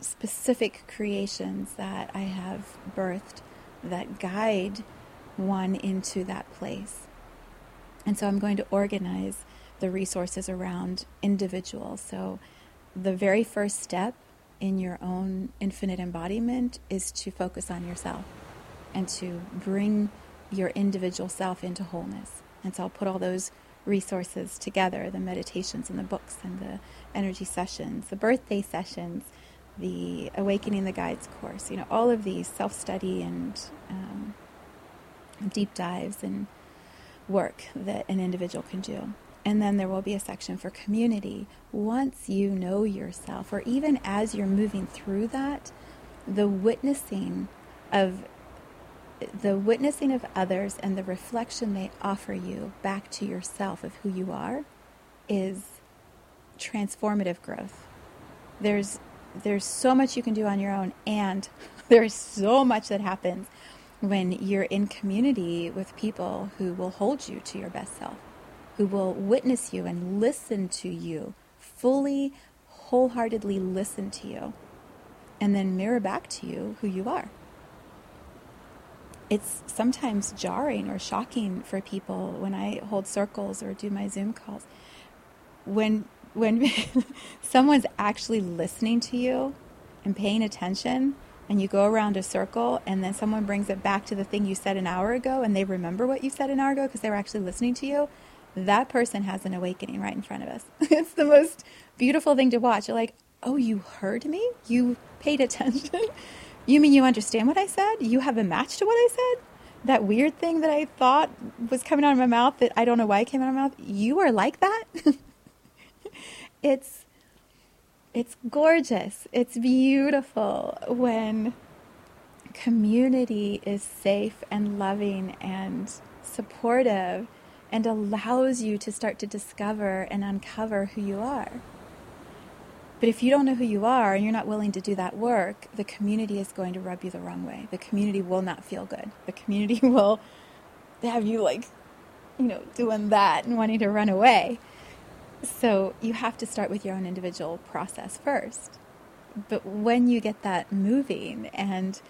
Specific creations that I have birthed that guide one into that place. And so I'm going to organize the resources around individuals. So the very first step in your own infinite embodiment is to focus on yourself and to bring your individual self into wholeness. And so I'll put all those resources together the meditations and the books and the energy sessions, the birthday sessions, the Awakening the Guides course, you know, all of these self study and um, deep dives and work that an individual can do. And then there will be a section for community. Once you know yourself, or even as you're moving through that, the witnessing of the witnessing of others and the reflection they offer you back to yourself of who you are is transformative growth. There's there's so much you can do on your own and there's so much that happens when you're in community with people who will hold you to your best self, who will witness you and listen to you, fully, wholeheartedly listen to you, and then mirror back to you who you are it's sometimes jarring or shocking for people when I hold circles or do my Zoom calls. When when someone's actually listening to you and paying attention and you go around a circle and then someone brings it back to the thing you said an hour ago and they remember what you said an hour ago because they were actually listening to you, that person has an awakening right in front of us. it's the most beautiful thing to watch. You're like, "Oh, you heard me? You paid attention?" You mean you understand what I said? You have a match to what I said? That weird thing that I thought was coming out of my mouth that I don't know why it came out of my mouth? You are like that? it's it's gorgeous. It's beautiful when community is safe and loving and supportive and allows you to start to discover and uncover who you are. But if you don't know who you are and you're not willing to do that work, the community is going to rub you the wrong way. The community will not feel good. The community will have you like, you know, doing that and wanting to run away. So you have to start with your own individual process first. But when you get that moving and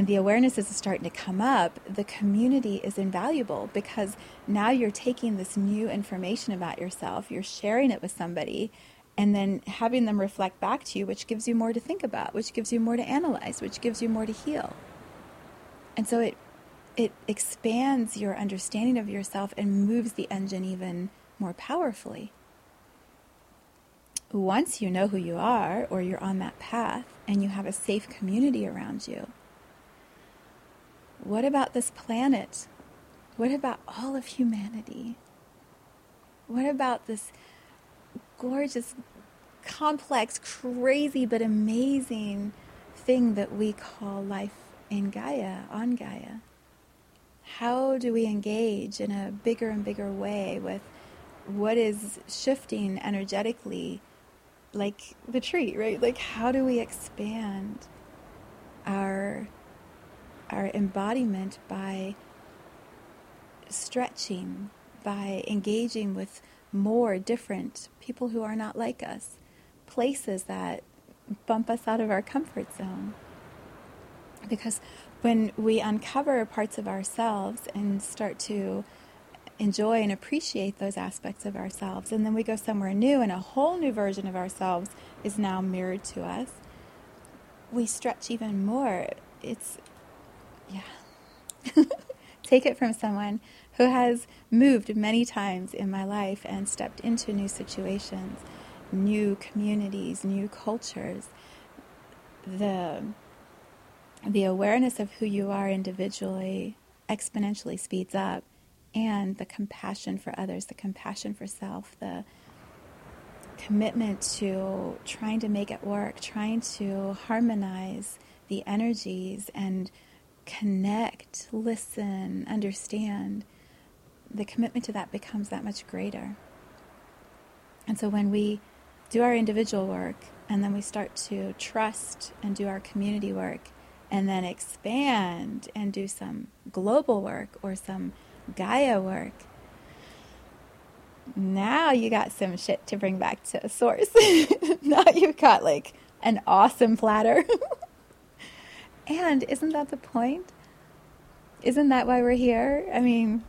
and the awareness is starting to come up, the community is invaluable because now you're taking this new information about yourself, you're sharing it with somebody, and then having them reflect back to you, which gives you more to think about, which gives you more to analyze, which gives you more to heal. And so it it expands your understanding of yourself and moves the engine even more powerfully once you know who you are or you're on that path and you have a safe community around you, what about this planet? What about all of humanity? What about this gorgeous, complex, crazy, but amazing thing that we call life in Gaia, on Gaia? How do we engage in a bigger and bigger way with what is shifting energetically like the tree, right? Like how do we expand our our embodiment by stretching, by engaging with more different people who are not like us, places that bump us out of our comfort zone. Because when we uncover parts of ourselves and start to enjoy and appreciate those aspects of ourselves. And then we go somewhere new, and a whole new version of ourselves is now mirrored to us. We stretch even more. It's, yeah. Take it from someone who has moved many times in my life and stepped into new situations, new communities, new cultures. The, the awareness of who you are individually exponentially speeds up and the compassion for others, the compassion for self, the commitment to trying to make it work, trying to harmonize the energies and connect, listen, understand, the commitment to that becomes that much greater. And so when we do our individual work and then we start to trust and do our community work and then expand and do some global work or some Gaia work. Now you got some shit to bring back to a source. now you've got like an awesome platter. and isn't that the point? Isn't that why we're here? I mean,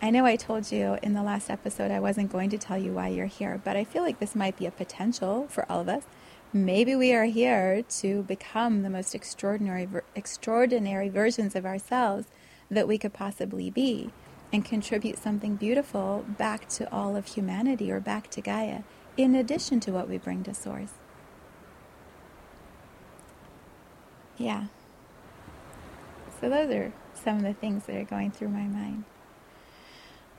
I know I told you in the last episode I wasn't going to tell you why you're here, but I feel like this might be a potential for all of us. Maybe we are here to become the most extraordinary extraordinary versions of ourselves that we could possibly be and contribute something beautiful back to all of humanity or back to Gaia, in addition to what we bring to Source. Yeah. So, those are some of the things that are going through my mind.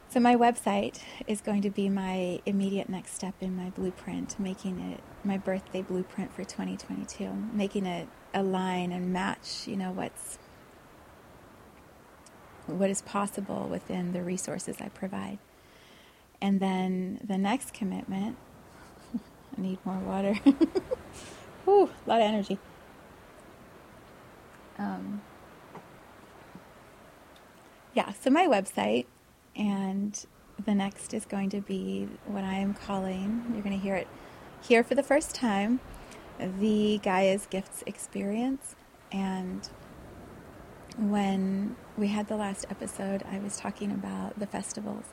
So, my website is going to be my immediate next step in my blueprint, making it my birthday blueprint for 2022, making it align and match, you know, what's what is possible within the resources I provide. And then the next commitment, I need more water. Whew, a lot of energy. Um, yeah, so my website, and the next is going to be what I am calling, you're going to hear it here for the first time, the Gaia's Gifts Experience. And when we had the last episode, I was talking about the festivals.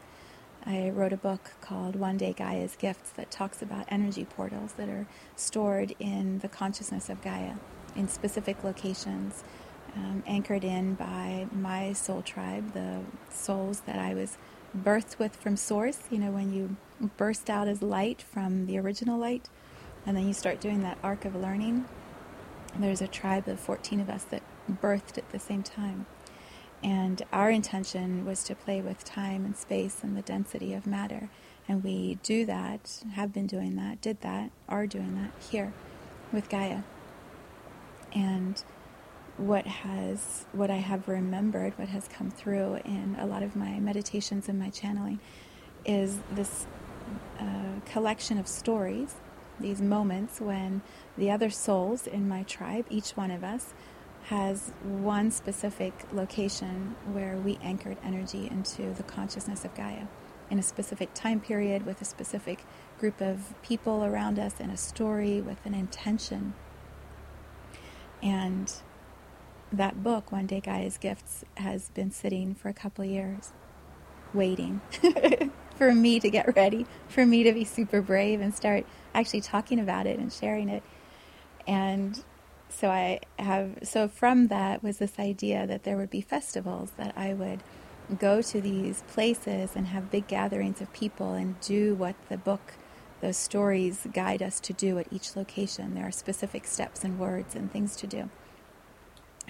I wrote a book called One Day Gaia's Gifts that talks about energy portals that are stored in the consciousness of Gaia in specific locations, um, anchored in by my soul tribe, the souls that I was birthed with from Source. You know, when you burst out as light from the original light, and then you start doing that arc of learning. There's a tribe of 14 of us that birthed at the same time. And our intention was to play with time and space and the density of matter. And we do that, have been doing that, did that, are doing that here with Gaia. And what has what I have remembered, what has come through in a lot of my meditations and my channeling, is this uh, collection of stories, these moments when the other souls in my tribe, each one of us, has one specific location where we anchored energy into the consciousness of Gaia in a specific time period with a specific group of people around us and a story with an intention. And that book, One Day Gaia's Gifts, has been sitting for a couple years, waiting for me to get ready, for me to be super brave and start actually talking about it and sharing it. And so I have, so from that was this idea that there would be festivals that I would go to these places and have big gatherings of people and do what the book, those stories guide us to do at each location. There are specific steps and words and things to do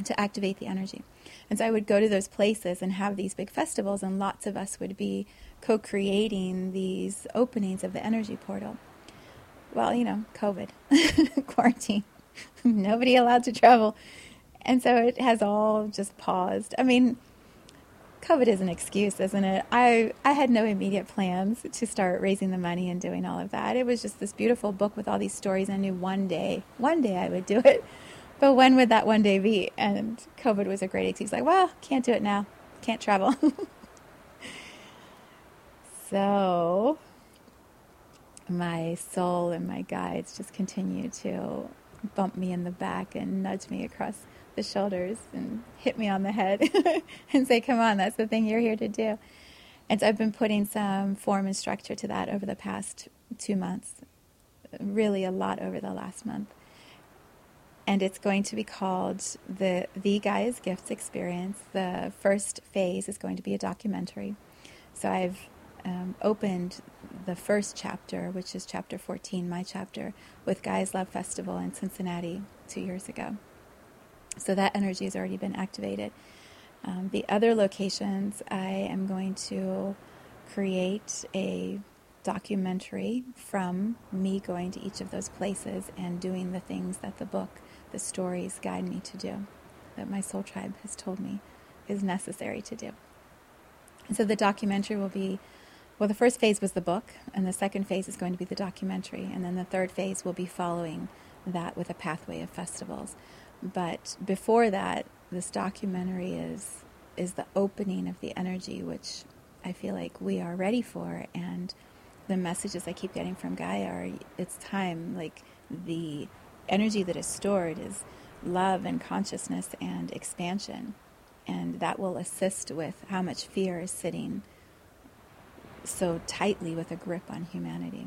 to activate the energy. And so I would go to those places and have these big festivals, and lots of us would be co creating these openings of the energy portal. Well, you know, COVID, quarantine, nobody allowed to travel. And so it has all just paused. I mean, COVID is an excuse, isn't it? I, I had no immediate plans to start raising the money and doing all of that. It was just this beautiful book with all these stories. I knew one day, one day I would do it. But when would that one day be? And COVID was a great excuse. Like, well, can't do it now. Can't travel. so my soul and my guides just continue to bump me in the back and nudge me across the shoulders and hit me on the head and say, Come on, that's the thing you're here to do. And so I've been putting some form and structure to that over the past two months, really a lot over the last month. And it's going to be called the The Gaia's Gifts Experience. The first phase is going to be a documentary. So I've um, opened the first chapter, which is chapter 14, my chapter, with Gaia's Love Festival in Cincinnati two years ago. So that energy has already been activated. Um, the other locations, I am going to create a documentary from me going to each of those places and doing the things that the book, the stories guide me to do, that my soul tribe has told me is necessary to do. And so the documentary will be well, the first phase was the book, and the second phase is going to be the documentary, and then the third phase will be following that with a pathway of festivals. But before that, this documentary is is the opening of the energy, which I feel like we are ready for, and the messages I keep getting from Gaia are it's time. Like the energy that is stored is love and consciousness and expansion, and that will assist with how much fear is sitting so tightly with a grip on humanity.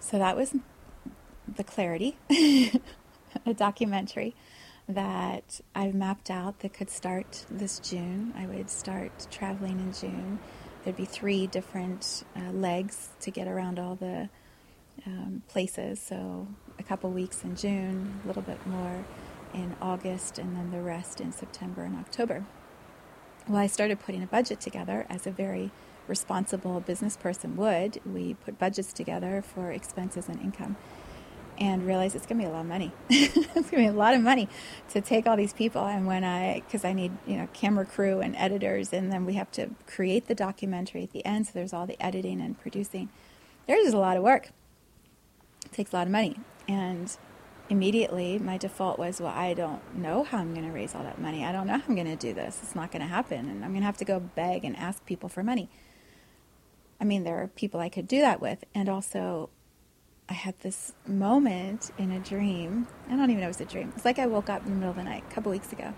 So that was the clarity, a documentary that I've mapped out that could start this June. I would start traveling in June. There'd be three different uh, legs to get around all the um, places. So a couple weeks in June, a little bit more in August, and then the rest in September and October. Well, I started putting a budget together as a very responsible business person would. We put budgets together for expenses and income and realized it's going to be a lot of money. it's going to be a lot of money to take all these people. And when I, because I need, you know, camera crew and editors, and then we have to create the documentary at the end. So there's all the editing and producing. There's a lot of work. Takes a lot of money. And immediately my default was, well, I don't know how I'm going to raise all that money. I don't know how I'm going to do this. It's not going to happen. And I'm going to have to go beg and ask people for money. I mean, there are people I could do that with. And also, I had this moment in a dream. I don't even know it was a dream. It's like I woke up in the middle of the night a couple weeks ago.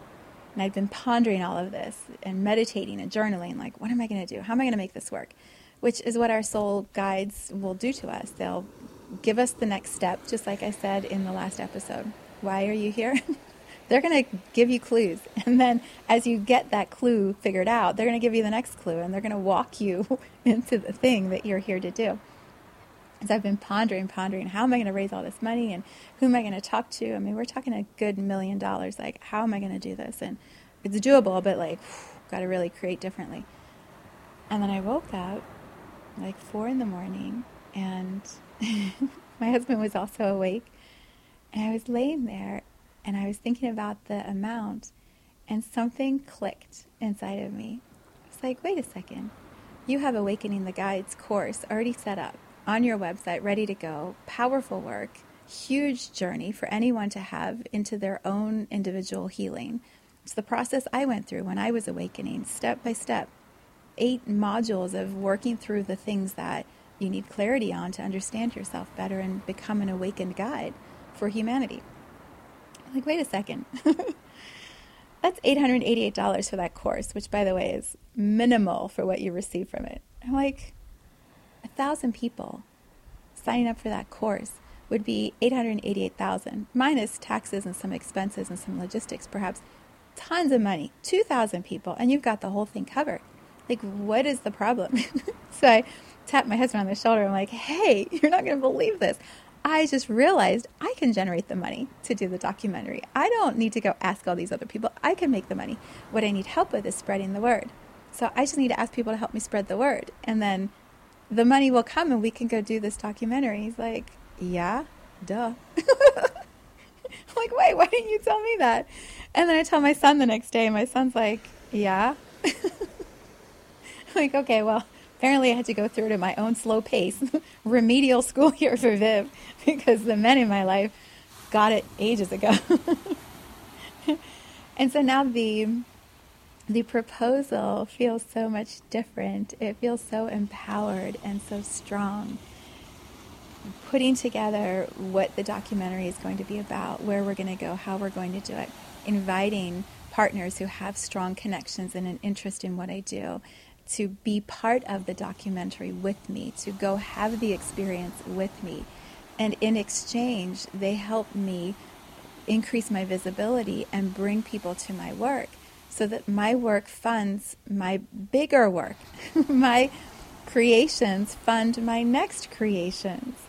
And I'd been pondering all of this and meditating and journaling like, what am I going to do? How am I going to make this work? Which is what our soul guides will do to us. They'll give us the next step, just like I said in the last episode. Why are you here? they're going to give you clues. And then as you get that clue figured out, they're going to give you the next clue and they're going to walk you into the thing that you're here to do. As I've been pondering, pondering, how am I going to raise all this money and who am I going to talk to? I mean, we're talking a good million dollars. Like, how am I going to do this? And it's doable, but like, got to really create differently. And then I woke up like four in the morning and my husband was also awake. And I was laying there And I was thinking about the amount, and something clicked inside of me. It's like, wait a second. You have Awakening the Guides course already set up on your website, ready to go. Powerful work, huge journey for anyone to have into their own individual healing. It's the process I went through when I was awakening, step by step. Eight modules of working through the things that you need clarity on to understand yourself better and become an awakened guide for humanity. I'm like, wait a second. That's $888 for that course, which, by the way, is minimal for what you receive from it. I'm like, a thousand people signing up for that course would be 888,000 minus taxes and some expenses and some logistics, perhaps tons of money, 2,000 people, and you've got the whole thing covered. Like, what is the problem? so I tapped my husband on the shoulder. I'm like, hey, you're not going to believe this. I just realized I can generate the money to do the documentary. I don't need to go ask all these other people. I can make the money. What I need help with is spreading the word. So I just need to ask people to help me spread the word. And then the money will come and we can go do this documentary. He's like, yeah, duh. I'm like, wait, why didn't you tell me that? And then I tell my son the next day, and my son's like, yeah. I'm like, okay, well, apparently I had to go through it at my own slow pace, remedial school year for Viv, because the men in my life got it ages ago. and so now the the proposal feels so much different. It feels so empowered and so strong. Putting together what the documentary is going to be about, where we're going to go, how we're going to do it, inviting partners who have strong connections and an interest in what I do to be part of the documentary with me, to go have the experience with me. And in exchange, they help me increase my visibility and bring people to my work so that my work funds my bigger work. my creations fund my next creations.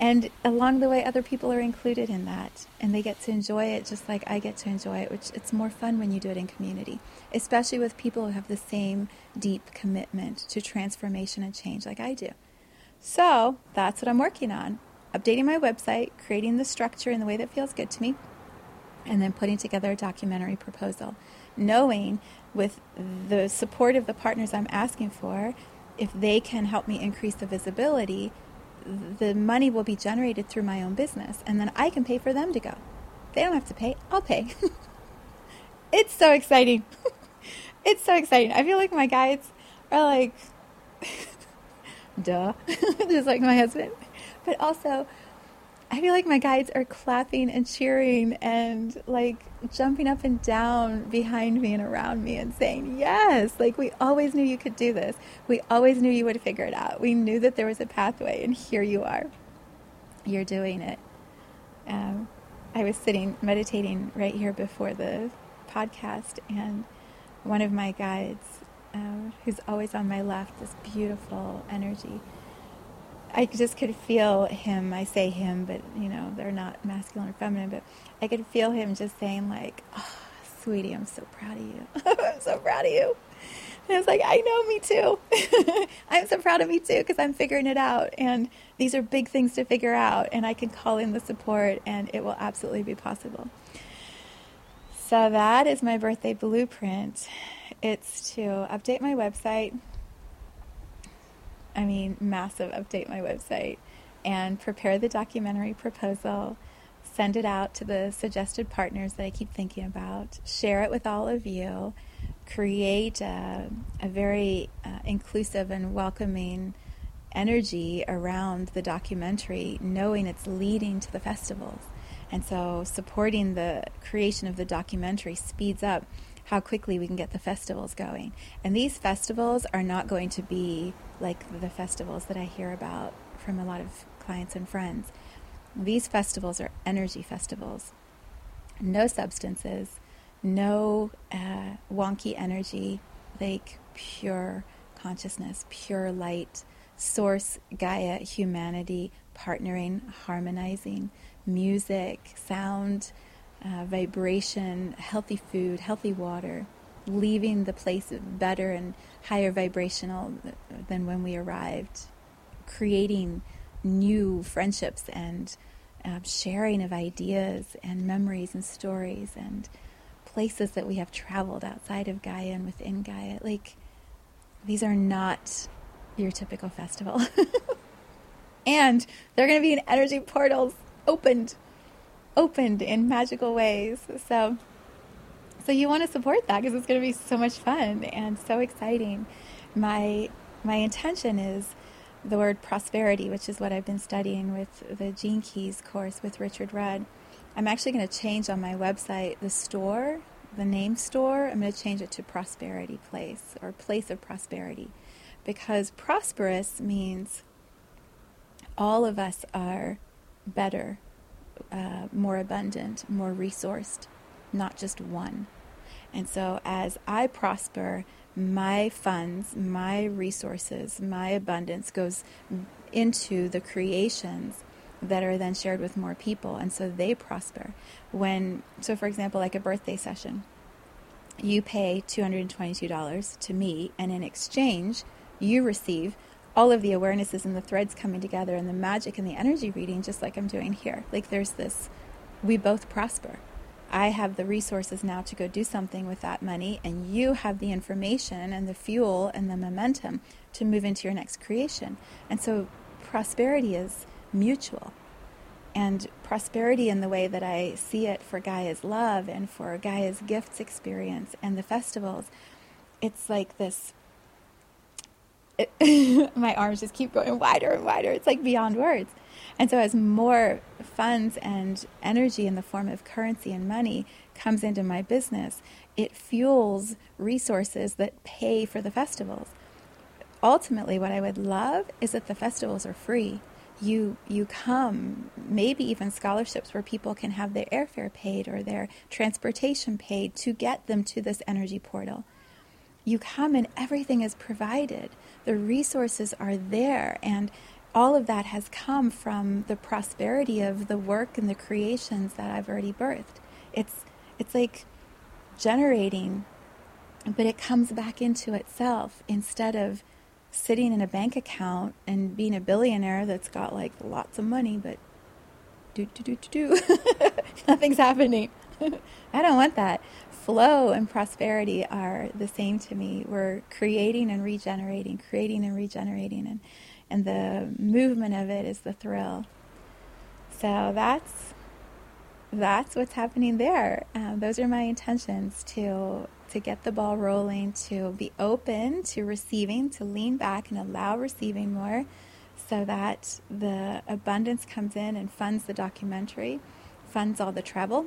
And along the way, other people are included in that, and they get to enjoy it just like I get to enjoy it, which it's more fun when you do it in community, especially with people who have the same deep commitment to transformation and change like I do. So that's what I'm working on updating my website, creating the structure in the way that feels good to me, and then putting together a documentary proposal, knowing with the support of the partners I'm asking for, if they can help me increase the visibility the money will be generated through my own business and then I can pay for them to go. They don't have to pay, I'll pay. it's so exciting. it's so exciting. I feel like my guides are like, duh, just like my husband. But also, I feel like my guides are clapping and cheering and like jumping up and down behind me and around me and saying, Yes, like we always knew you could do this. We always knew you would figure it out. We knew that there was a pathway, and here you are. You're doing it. Um, I was sitting meditating right here before the podcast, and one of my guides, um, who's always on my left, this beautiful energy, I just could feel him. I say him, but you know they're not masculine or feminine. But I could feel him just saying like, oh, "Sweetie, I'm so proud of you. I'm so proud of you." And I was like, "I know, me too. I'm so proud of me too because I'm figuring it out. And these are big things to figure out. And I can call in the support, and it will absolutely be possible." So that is my birthday blueprint. It's to update my website I mean, massive update my website and prepare the documentary proposal, send it out to the suggested partners that I keep thinking about, share it with all of you, create a, a very uh, inclusive and welcoming energy around the documentary, knowing it's leading to the festivals. And so supporting the creation of the documentary speeds up how quickly we can get the festivals going. And these festivals are not going to be like the festivals that I hear about from a lot of clients and friends. These festivals are energy festivals. No substances, no uh, wonky energy, like pure consciousness, pure light, source, Gaia, humanity, partnering, harmonizing, music, sound, uh, vibration, healthy food, healthy water, leaving the place better and higher vibrational than when we arrived, creating new friendships and um, sharing of ideas and memories and stories and places that we have traveled outside of Gaia and within Gaia. Like, these are not your typical festival. and they're going to be in energy portals opened, opened in magical ways. So, so you want to support that because it's going to be so much fun and so exciting. My my intention is the word prosperity, which is what I've been studying with the Gene Keys course with Richard Rudd. I'm actually going to change on my website the store, the name store. I'm going to change it to Prosperity Place or Place of Prosperity because prosperous means all of us are better, uh, more abundant, more resourced, not just one. And so as I prosper, my funds, my resources, my abundance goes into the creations that are then shared with more people and so they prosper. When so for example like a birthday session you pay $222 to me and in exchange you receive all of the awarenesses and the threads coming together and the magic and the energy reading just like I'm doing here. Like there's this we both prosper I have the resources now to go do something with that money, and you have the information and the fuel and the momentum to move into your next creation. And so prosperity is mutual. And prosperity in the way that I see it for Gaia's love and for Gaia's gifts experience and the festivals, it's like this. It, my arms just keep going wider and wider. It's like beyond words. And so, as more funds and energy in the form of currency and money comes into my business, it fuels resources that pay for the festivals. Ultimately, what I would love is that the festivals are free. You you come, maybe even scholarships where people can have their airfare paid or their transportation paid to get them to this energy portal. You come and everything is provided. The resources are there and all of that has come from the prosperity of the work and the creations that I've already birthed. It's it's like generating, but it comes back into itself instead of sitting in a bank account and being a billionaire that's got like lots of money, but do do do do do nothing's happening. I don't want that. Flow and prosperity are the same to me. We're creating and regenerating, creating and regenerating, and and the movement of it is the thrill. So that's that's what's happening there. Um, those are my intentions to to get the ball rolling, to be open to receiving, to lean back and allow receiving more, so that the abundance comes in and funds the documentary, funds all the travel,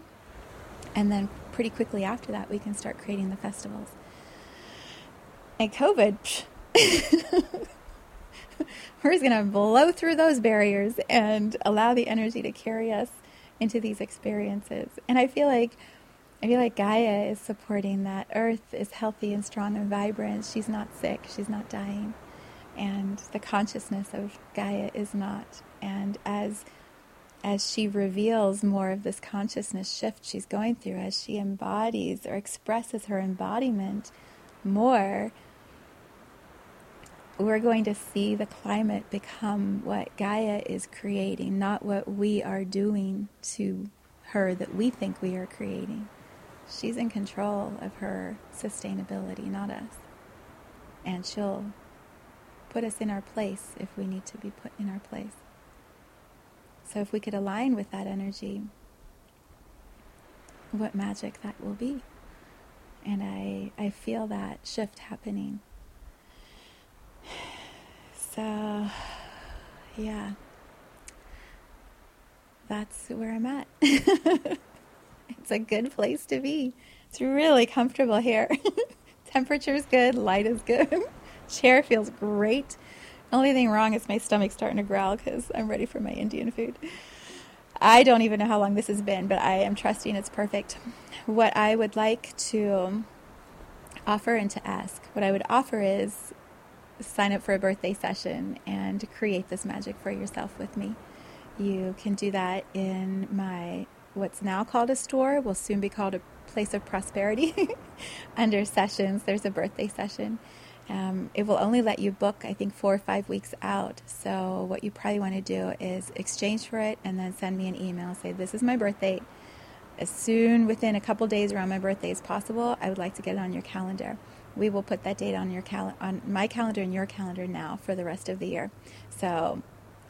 and then pretty quickly after that we can start creating the festivals. And COVID. we're just going to blow through those barriers and allow the energy to carry us into these experiences. And I feel like I feel like Gaia is supporting that Earth is healthy and strong and vibrant. She's not sick. She's not dying. And the consciousness of Gaia is not. And as as she reveals more of this consciousness shift she's going through, as she embodies or expresses her embodiment more, we're going to see the climate become what Gaia is creating, not what we are doing to her that we think we are creating. She's in control of her sustainability, not us. And she'll put us in our place if we need to be put in our place. So if we could align with that energy, what magic that will be. And I, I feel that shift happening. So, yeah, that's where I'm at. it's a good place to be. It's really comfortable here. Temperature's good, light is good, chair feels great. Only thing wrong is my stomach's starting to growl because I'm ready for my Indian food. I don't even know how long this has been, but I am trusting it's perfect. What I would like to offer and to ask, what I would offer is sign up for a birthday session and create this magic for yourself with me. You can do that in my what's now called a store, will soon be called a place of prosperity. Under sessions, there's a birthday session. Um, it will only let you book, I think, four or five weeks out. So, what you probably want to do is exchange for it and then send me an email. Say, This is my birthday. As soon within a couple days around my birthday as possible, I would like to get it on your calendar. We will put that date on your cal- on my calendar and your calendar now for the rest of the year. So,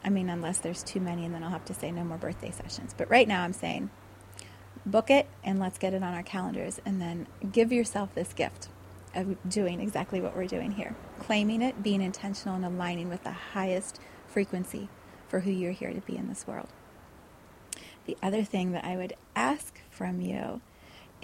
I mean, unless there's too many, and then I'll have to say no more birthday sessions. But right now, I'm saying book it and let's get it on our calendars, and then give yourself this gift of doing exactly what we're doing here claiming it, being intentional, and aligning with the highest frequency for who you're here to be in this world. The other thing that I would ask from you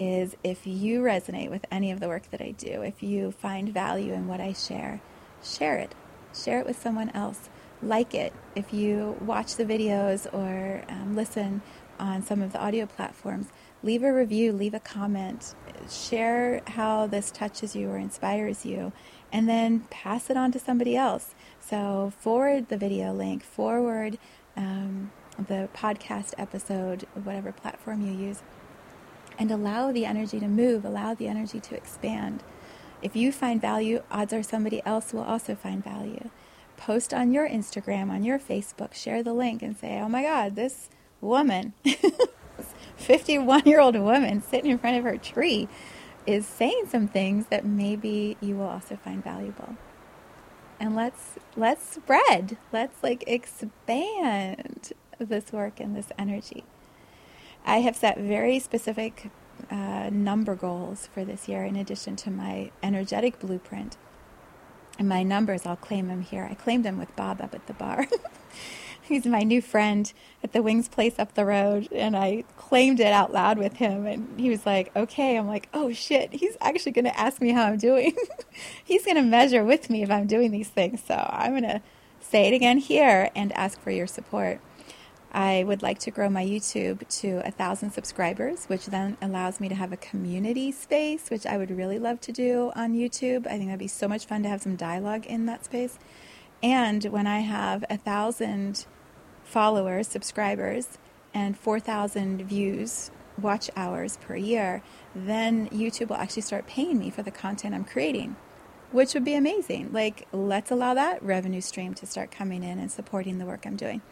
is if you resonate with any of the work that I do, if you find value in what I share, share it. Share it with someone else. Like it. If you watch the videos or um, listen on some of the audio platforms, leave a review, leave a comment, share how this touches you or inspires you, and then pass it on to somebody else. So, forward the video link, forward um, the podcast episode, whatever platform you use, and allow the energy to move, allow the energy to expand. If you find value, odds are somebody else will also find value. Post on your Instagram, on your Facebook, share the link and say, oh my God, this woman, 51 year old woman sitting in front of her tree, is saying some things that maybe you will also find valuable. And let's let's spread. Let's like expand this work and this energy. I have set very specific uh, number goals for this year in addition to my energetic blueprint. And my numbers, I'll claim them here. I claimed them with Bob up at the bar. he's my new friend at the Wings place up the road. And I claimed it out loud with him. And he was like, okay. I'm like, oh shit, he's actually going to ask me how I'm doing. he's going to measure with me if I'm doing these things. So I'm going to say it again here and ask for your support. I would like to grow my YouTube to a thousand subscribers, which then allows me to have a community space, which I would really love to do on YouTube. I think that'd be so much fun to have some dialogue in that space. And when I have a thousand followers, subscribers, and 4,000 views, watch hours per year, then YouTube will actually start paying me for the content I'm creating, which would be amazing. Like, let's allow that revenue stream to start coming in and supporting the work I'm doing.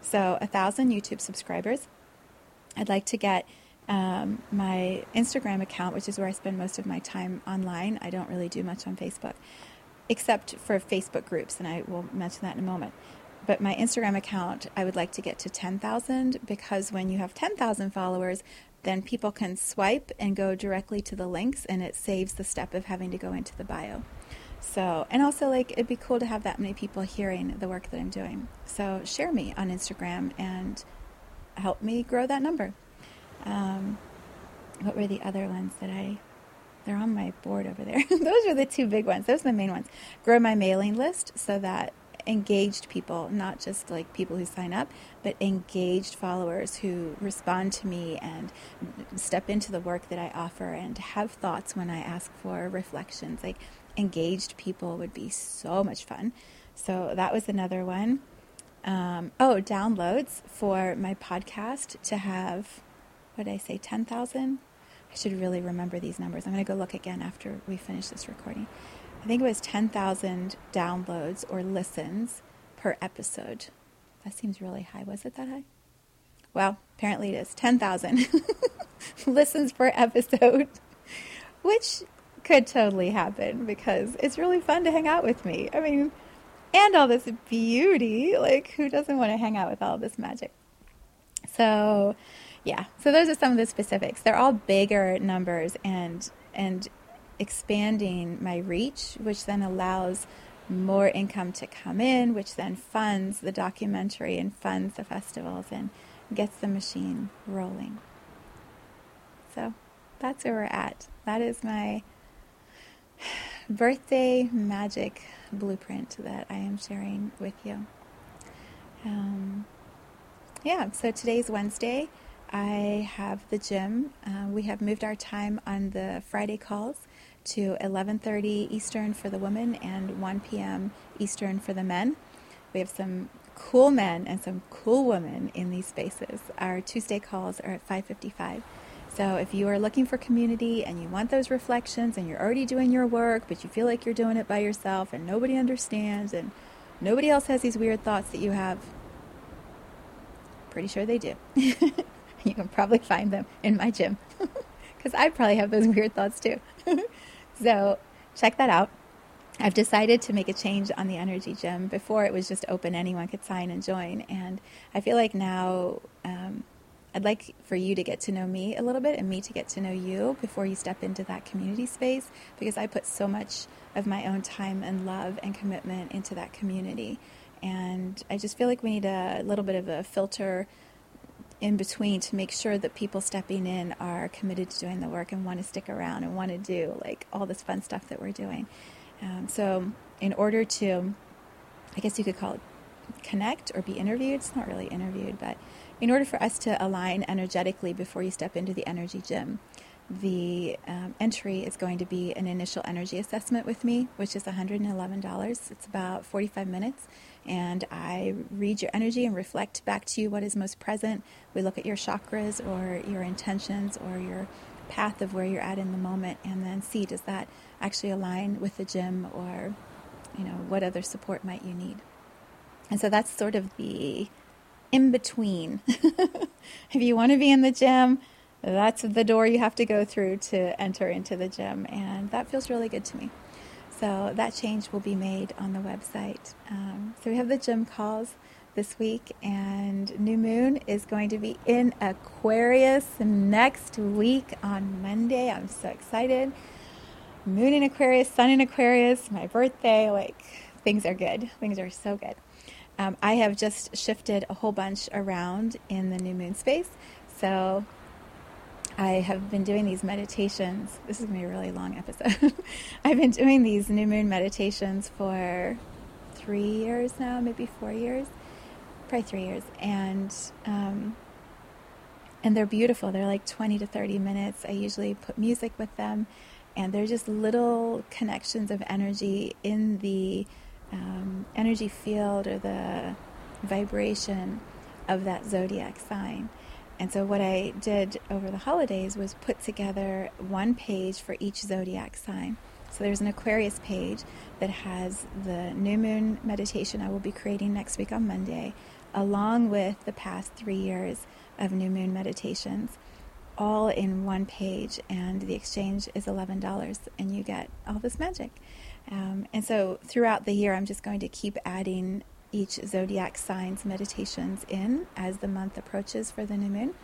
So, a thousand YouTube subscribers. I'd like to get um, my Instagram account, which is where I spend most of my time online. I don't really do much on Facebook, except for Facebook groups, and I will mention that in a moment but my Instagram account, I would like to get to 10,000 because when you have 10,000 followers, then people can swipe and go directly to the links and it saves the step of having to go into the bio. So, and also like it'd be cool to have that many people hearing the work that I'm doing. So, share me on Instagram and help me grow that number. Um, what were the other ones that I they're on my board over there. Those are the two big ones. Those are the main ones. Grow my mailing list so that engaged people, not just like people who sign up, but engaged followers who respond to me and step into the work that I offer and have thoughts when I ask for reflections. Like engaged people would be so much fun. So that was another one. Um, oh, downloads for my podcast to have, what did I say, 10,000? I should really remember these numbers. I'm going to go look again after we finish this recording. I think it was 10,000 downloads or listens per episode. That seems really high. Was it that high? Well, apparently it is 10,000 listens per episode, which could totally happen because it's really fun to hang out with me. I mean, and all this beauty. Like, who doesn't want to hang out with all this magic? So, yeah. So those are some of the specifics. They're all bigger numbers and and expanding my reach, which then allows more income to come in, which then funds the documentary and funds the festivals and gets the machine rolling. So that's where we're at. That is my birthday magic blueprint that I am sharing with you. Um, yeah, so today's Wednesday. I have the gym. Uh, we have moved our time on the Friday calls to 11:30 Eastern for the women and 1 p.m. Eastern for the men. We have some cool men and some cool women in these spaces. Our Tuesday calls are at 5:55. So if you are looking for community and you want those reflections and you're already doing your work, but you feel like you're doing it by yourself and nobody understands and nobody else has these weird thoughts that you have, pretty sure they do. you can probably find them in my gym because I probably have those weird thoughts too. so check that out. I've decided to make a change on the energy gym. Before it was just open, anyone could sign and join. And I feel like now um, I'd like for you to get to know me a little bit and me to get to know you before you step into that community space because I put so much of my own time and love and commitment into that community. And I just feel like we need a little bit of a filter in between to make sure that people stepping in are committed to doing the work and want to stick around and want to do like all this fun stuff that we're doing. Um, so, in order to, I guess you could call it connect or be interviewed, it's not really interviewed, but in order for us to align energetically before you step into the energy gym, the um, entry is going to be an initial energy assessment with me, which is $111. It's about 45 minutes, and I read your energy and reflect back to you what is most present. We look at your chakras or your intentions or your path of where you're at in the moment, and then see does that actually align with the gym or you know what other support might you need. And so that's sort of the in between. if you want to be in the gym, that's the door you have to go through to enter into the gym, and that feels really good to me. So that change will be made on the website. Um, so we have the gym calls this week, and New Moon is going to be in Aquarius next week on Monday. I'm so excited. Moon in Aquarius, Sun in Aquarius, my birthday. Like, things are good. Things are so good. Um, I have just shifted a whole bunch around in the new moon space. So I have been doing these meditations. This is going to be a really long episode. I've been doing these new moon meditations for three years now, maybe four years, probably three years. And, um, and they're beautiful. They're like 20 to 30 minutes. I usually put music with them, and they're just little connections of energy in the um, energy field or the vibration of that zodiac sign. And so, what I did over the holidays was put together one page for each zodiac sign. So, there's an Aquarius page that has the new moon meditation I will be creating next week on Monday, along with the past three years of new moon meditations, all in one page. And the exchange is $11, and you get all this magic. Um, and so throughout the year, I'm just going to keep adding each zodiac sign's meditations in as the month approaches for the new moon.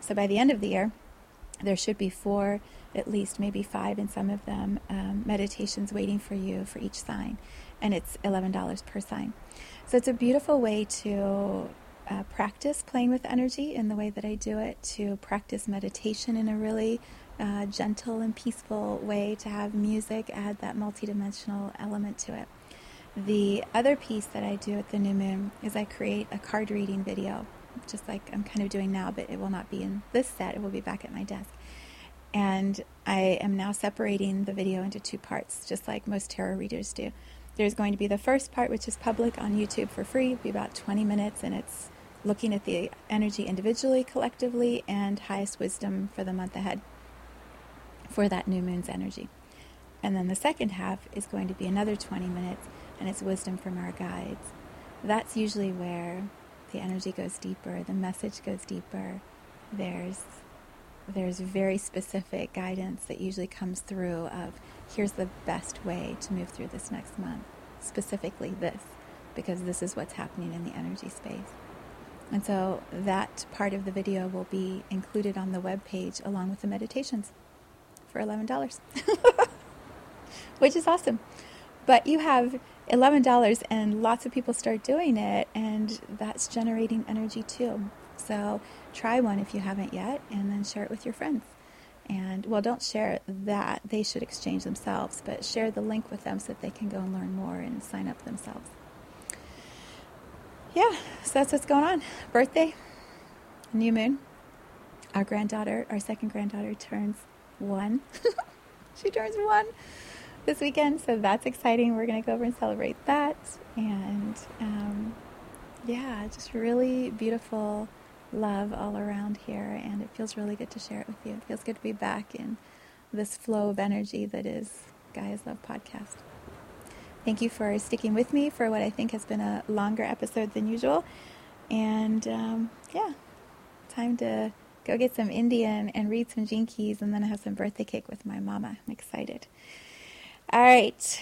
So by the end of the year, there should be four, at least maybe five in some of them, um, meditations waiting for you for each sign. And it's $11 per sign. So it's a beautiful way to uh, practice playing with energy in the way that I do it, to practice meditation in a really uh, gentle and peaceful way to have music add that multidimensional element to it. The other piece that I do at the new moon is I create a card reading video, just like I'm kind of doing now, but it will not be in this set, it will be back at my desk. And I am now separating the video into two parts, just like most tarot readers do. There's going to be the first part, which is public on YouTube for free, It'll be about 20 minutes, and it's looking at the energy individually, collectively, and highest wisdom for the month ahead for that new moon's energy. And then the second half is going to be another 20 minutes, and it's wisdom from our guides. That's usually where the energy goes deeper, the message goes deeper. There's there's very specific guidance that usually comes through of here's the best way to move through this next month. Specifically this, because this is what's happening in the energy space. And so that part of the video will be included on the web page along with the meditations for $11, which is awesome. But you have $11 and lots of people start doing it, and that's generating energy too. So try one if you haven't yet, and then share it with your friends. And well, don't share that, they should exchange themselves, but share the link with them so that they can go and learn more and sign up themselves. Yeah, so that's what's going on. Birthday, new moon. Our granddaughter, our second granddaughter, turns one. she turns one this weekend, so that's exciting. We're going to go over and celebrate that. And um, yeah, just really beautiful love all around here, and it feels really good to share it with you. It feels good to be back in this flow of energy that is Gaia's Love podcast. Thank you for sticking with me for what I think has been a longer episode than usual. And um, yeah, time to go get some Indian and read some Keys, and then I have some birthday cake with my mama. I'm excited. All right,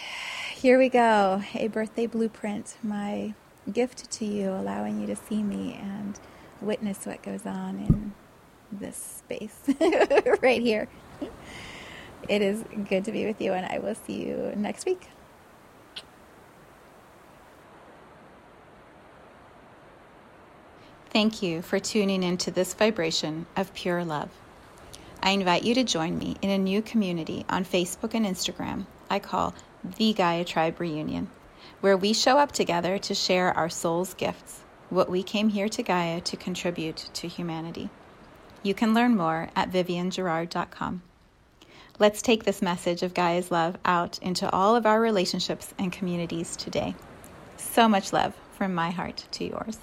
here we go. A birthday blueprint, my gift to you, allowing you to see me and witness what goes on in this space right here. It is good to be with you, and I will see you next week. Thank you for tuning into this vibration of pure love. I invite you to join me in a new community on Facebook and Instagram I call the Gaia Tribe Reunion, where we show up together to share our soul's gifts, what we came here to Gaia to contribute to humanity. You can learn more at viviangerard.com. Let's take this message of Gaia's love out into all of our relationships and communities today. So much love from my heart to yours.